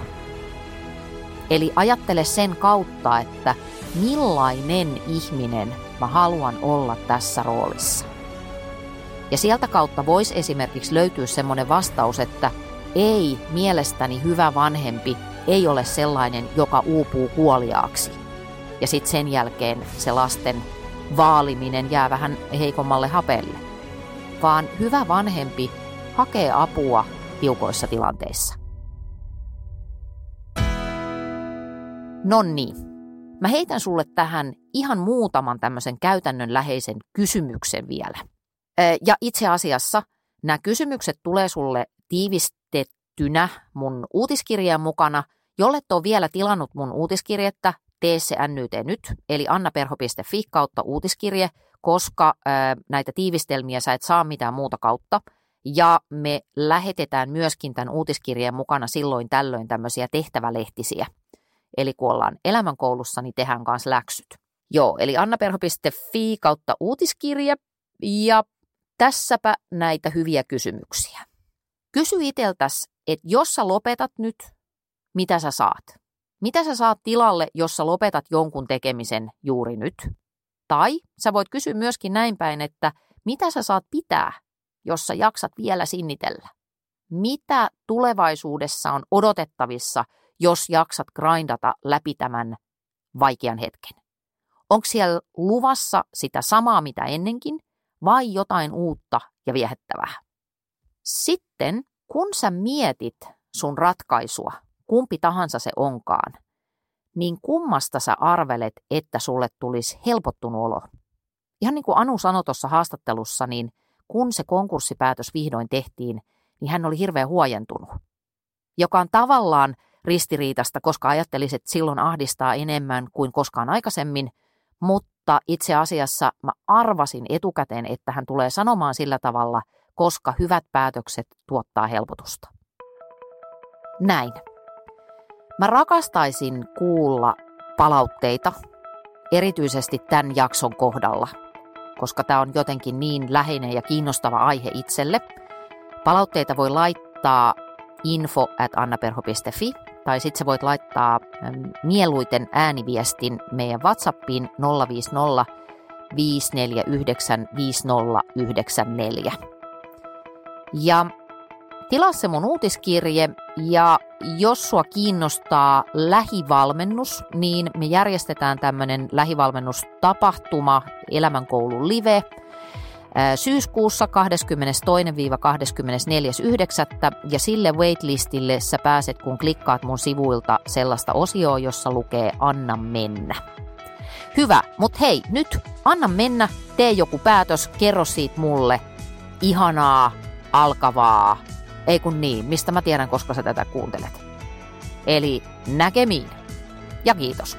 Eli ajattele sen kautta, että millainen ihminen mä haluan olla tässä roolissa. Ja sieltä kautta voisi esimerkiksi löytyä semmoinen vastaus, että ei, mielestäni hyvä vanhempi ei ole sellainen, joka uupuu kuoliaaksi. Ja sitten sen jälkeen se lasten vaaliminen jää vähän heikommalle hapelle. Vaan hyvä vanhempi hakee apua tiukoissa tilanteissa. No niin, mä heitän sulle tähän ihan muutaman tämmöisen käytännönläheisen kysymyksen vielä. Ja itse asiassa nämä kysymykset tulee sulle tiivistettynä mun uutiskirjeen mukana. Jolle on vielä tilannut mun uutiskirjettä, tee se NYT nyt, eli annaperho.fi kautta uutiskirje, koska näitä tiivistelmiä sä et saa mitään muuta kautta. Ja me lähetetään myöskin tämän uutiskirjeen mukana silloin tällöin tämmöisiä tehtävälehtisiä. Eli kun ollaan elämänkoulussa, niin tehdään kanssa läksyt. Joo, eli annaperho.fi kautta uutiskirje. Ja tässäpä näitä hyviä kysymyksiä. Kysy iteltäs, että jos sä lopetat nyt, mitä sä saat? Mitä sä saat tilalle, jos sä lopetat jonkun tekemisen juuri nyt? Tai sä voit kysyä myöskin näin päin, että mitä sä saat pitää, jos sä jaksat vielä sinnitellä? Mitä tulevaisuudessa on odotettavissa, jos jaksat grindata läpi tämän vaikean hetken? Onko siellä luvassa sitä samaa mitä ennenkin vai jotain uutta ja viehättävää? Sitten kun sä mietit sun ratkaisua, kumpi tahansa se onkaan, niin kummasta sä arvelet, että sulle tulisi helpottunut olo? Ihan niin kuin Anu sanoi tuossa haastattelussa, niin kun se konkurssipäätös vihdoin tehtiin, niin hän oli hirveän huojentunut. Joka on tavallaan ristiriitasta, koska ajattelisit, että silloin ahdistaa enemmän kuin koskaan aikaisemmin, mutta itse asiassa mä arvasin etukäteen, että hän tulee sanomaan sillä tavalla, koska hyvät päätökset tuottaa helpotusta. Näin. Mä rakastaisin kuulla palautteita, erityisesti tämän jakson kohdalla, koska tämä on jotenkin niin läheinen ja kiinnostava aihe itselle. Palautteita voi laittaa info at annaperho.fi tai sitten sä voit laittaa mieluiten ääniviestin meidän WhatsAppiin 050 549 5094. Ja tilaa se mun uutiskirje ja jos sua kiinnostaa lähivalmennus, niin me järjestetään tämmöinen lähivalmennustapahtuma Elämänkoulu Live syyskuussa 22-24.9. ja sille waitlistille sä pääset, kun klikkaat mun sivuilta sellaista osioa, jossa lukee Anna mennä. Hyvä, mutta hei, nyt anna mennä, tee joku päätös, kerro siitä mulle. Ihanaa, alkavaa, ei kun niin, mistä mä tiedän, koska sä tätä kuuntelet. Eli näkemiin ja kiitos.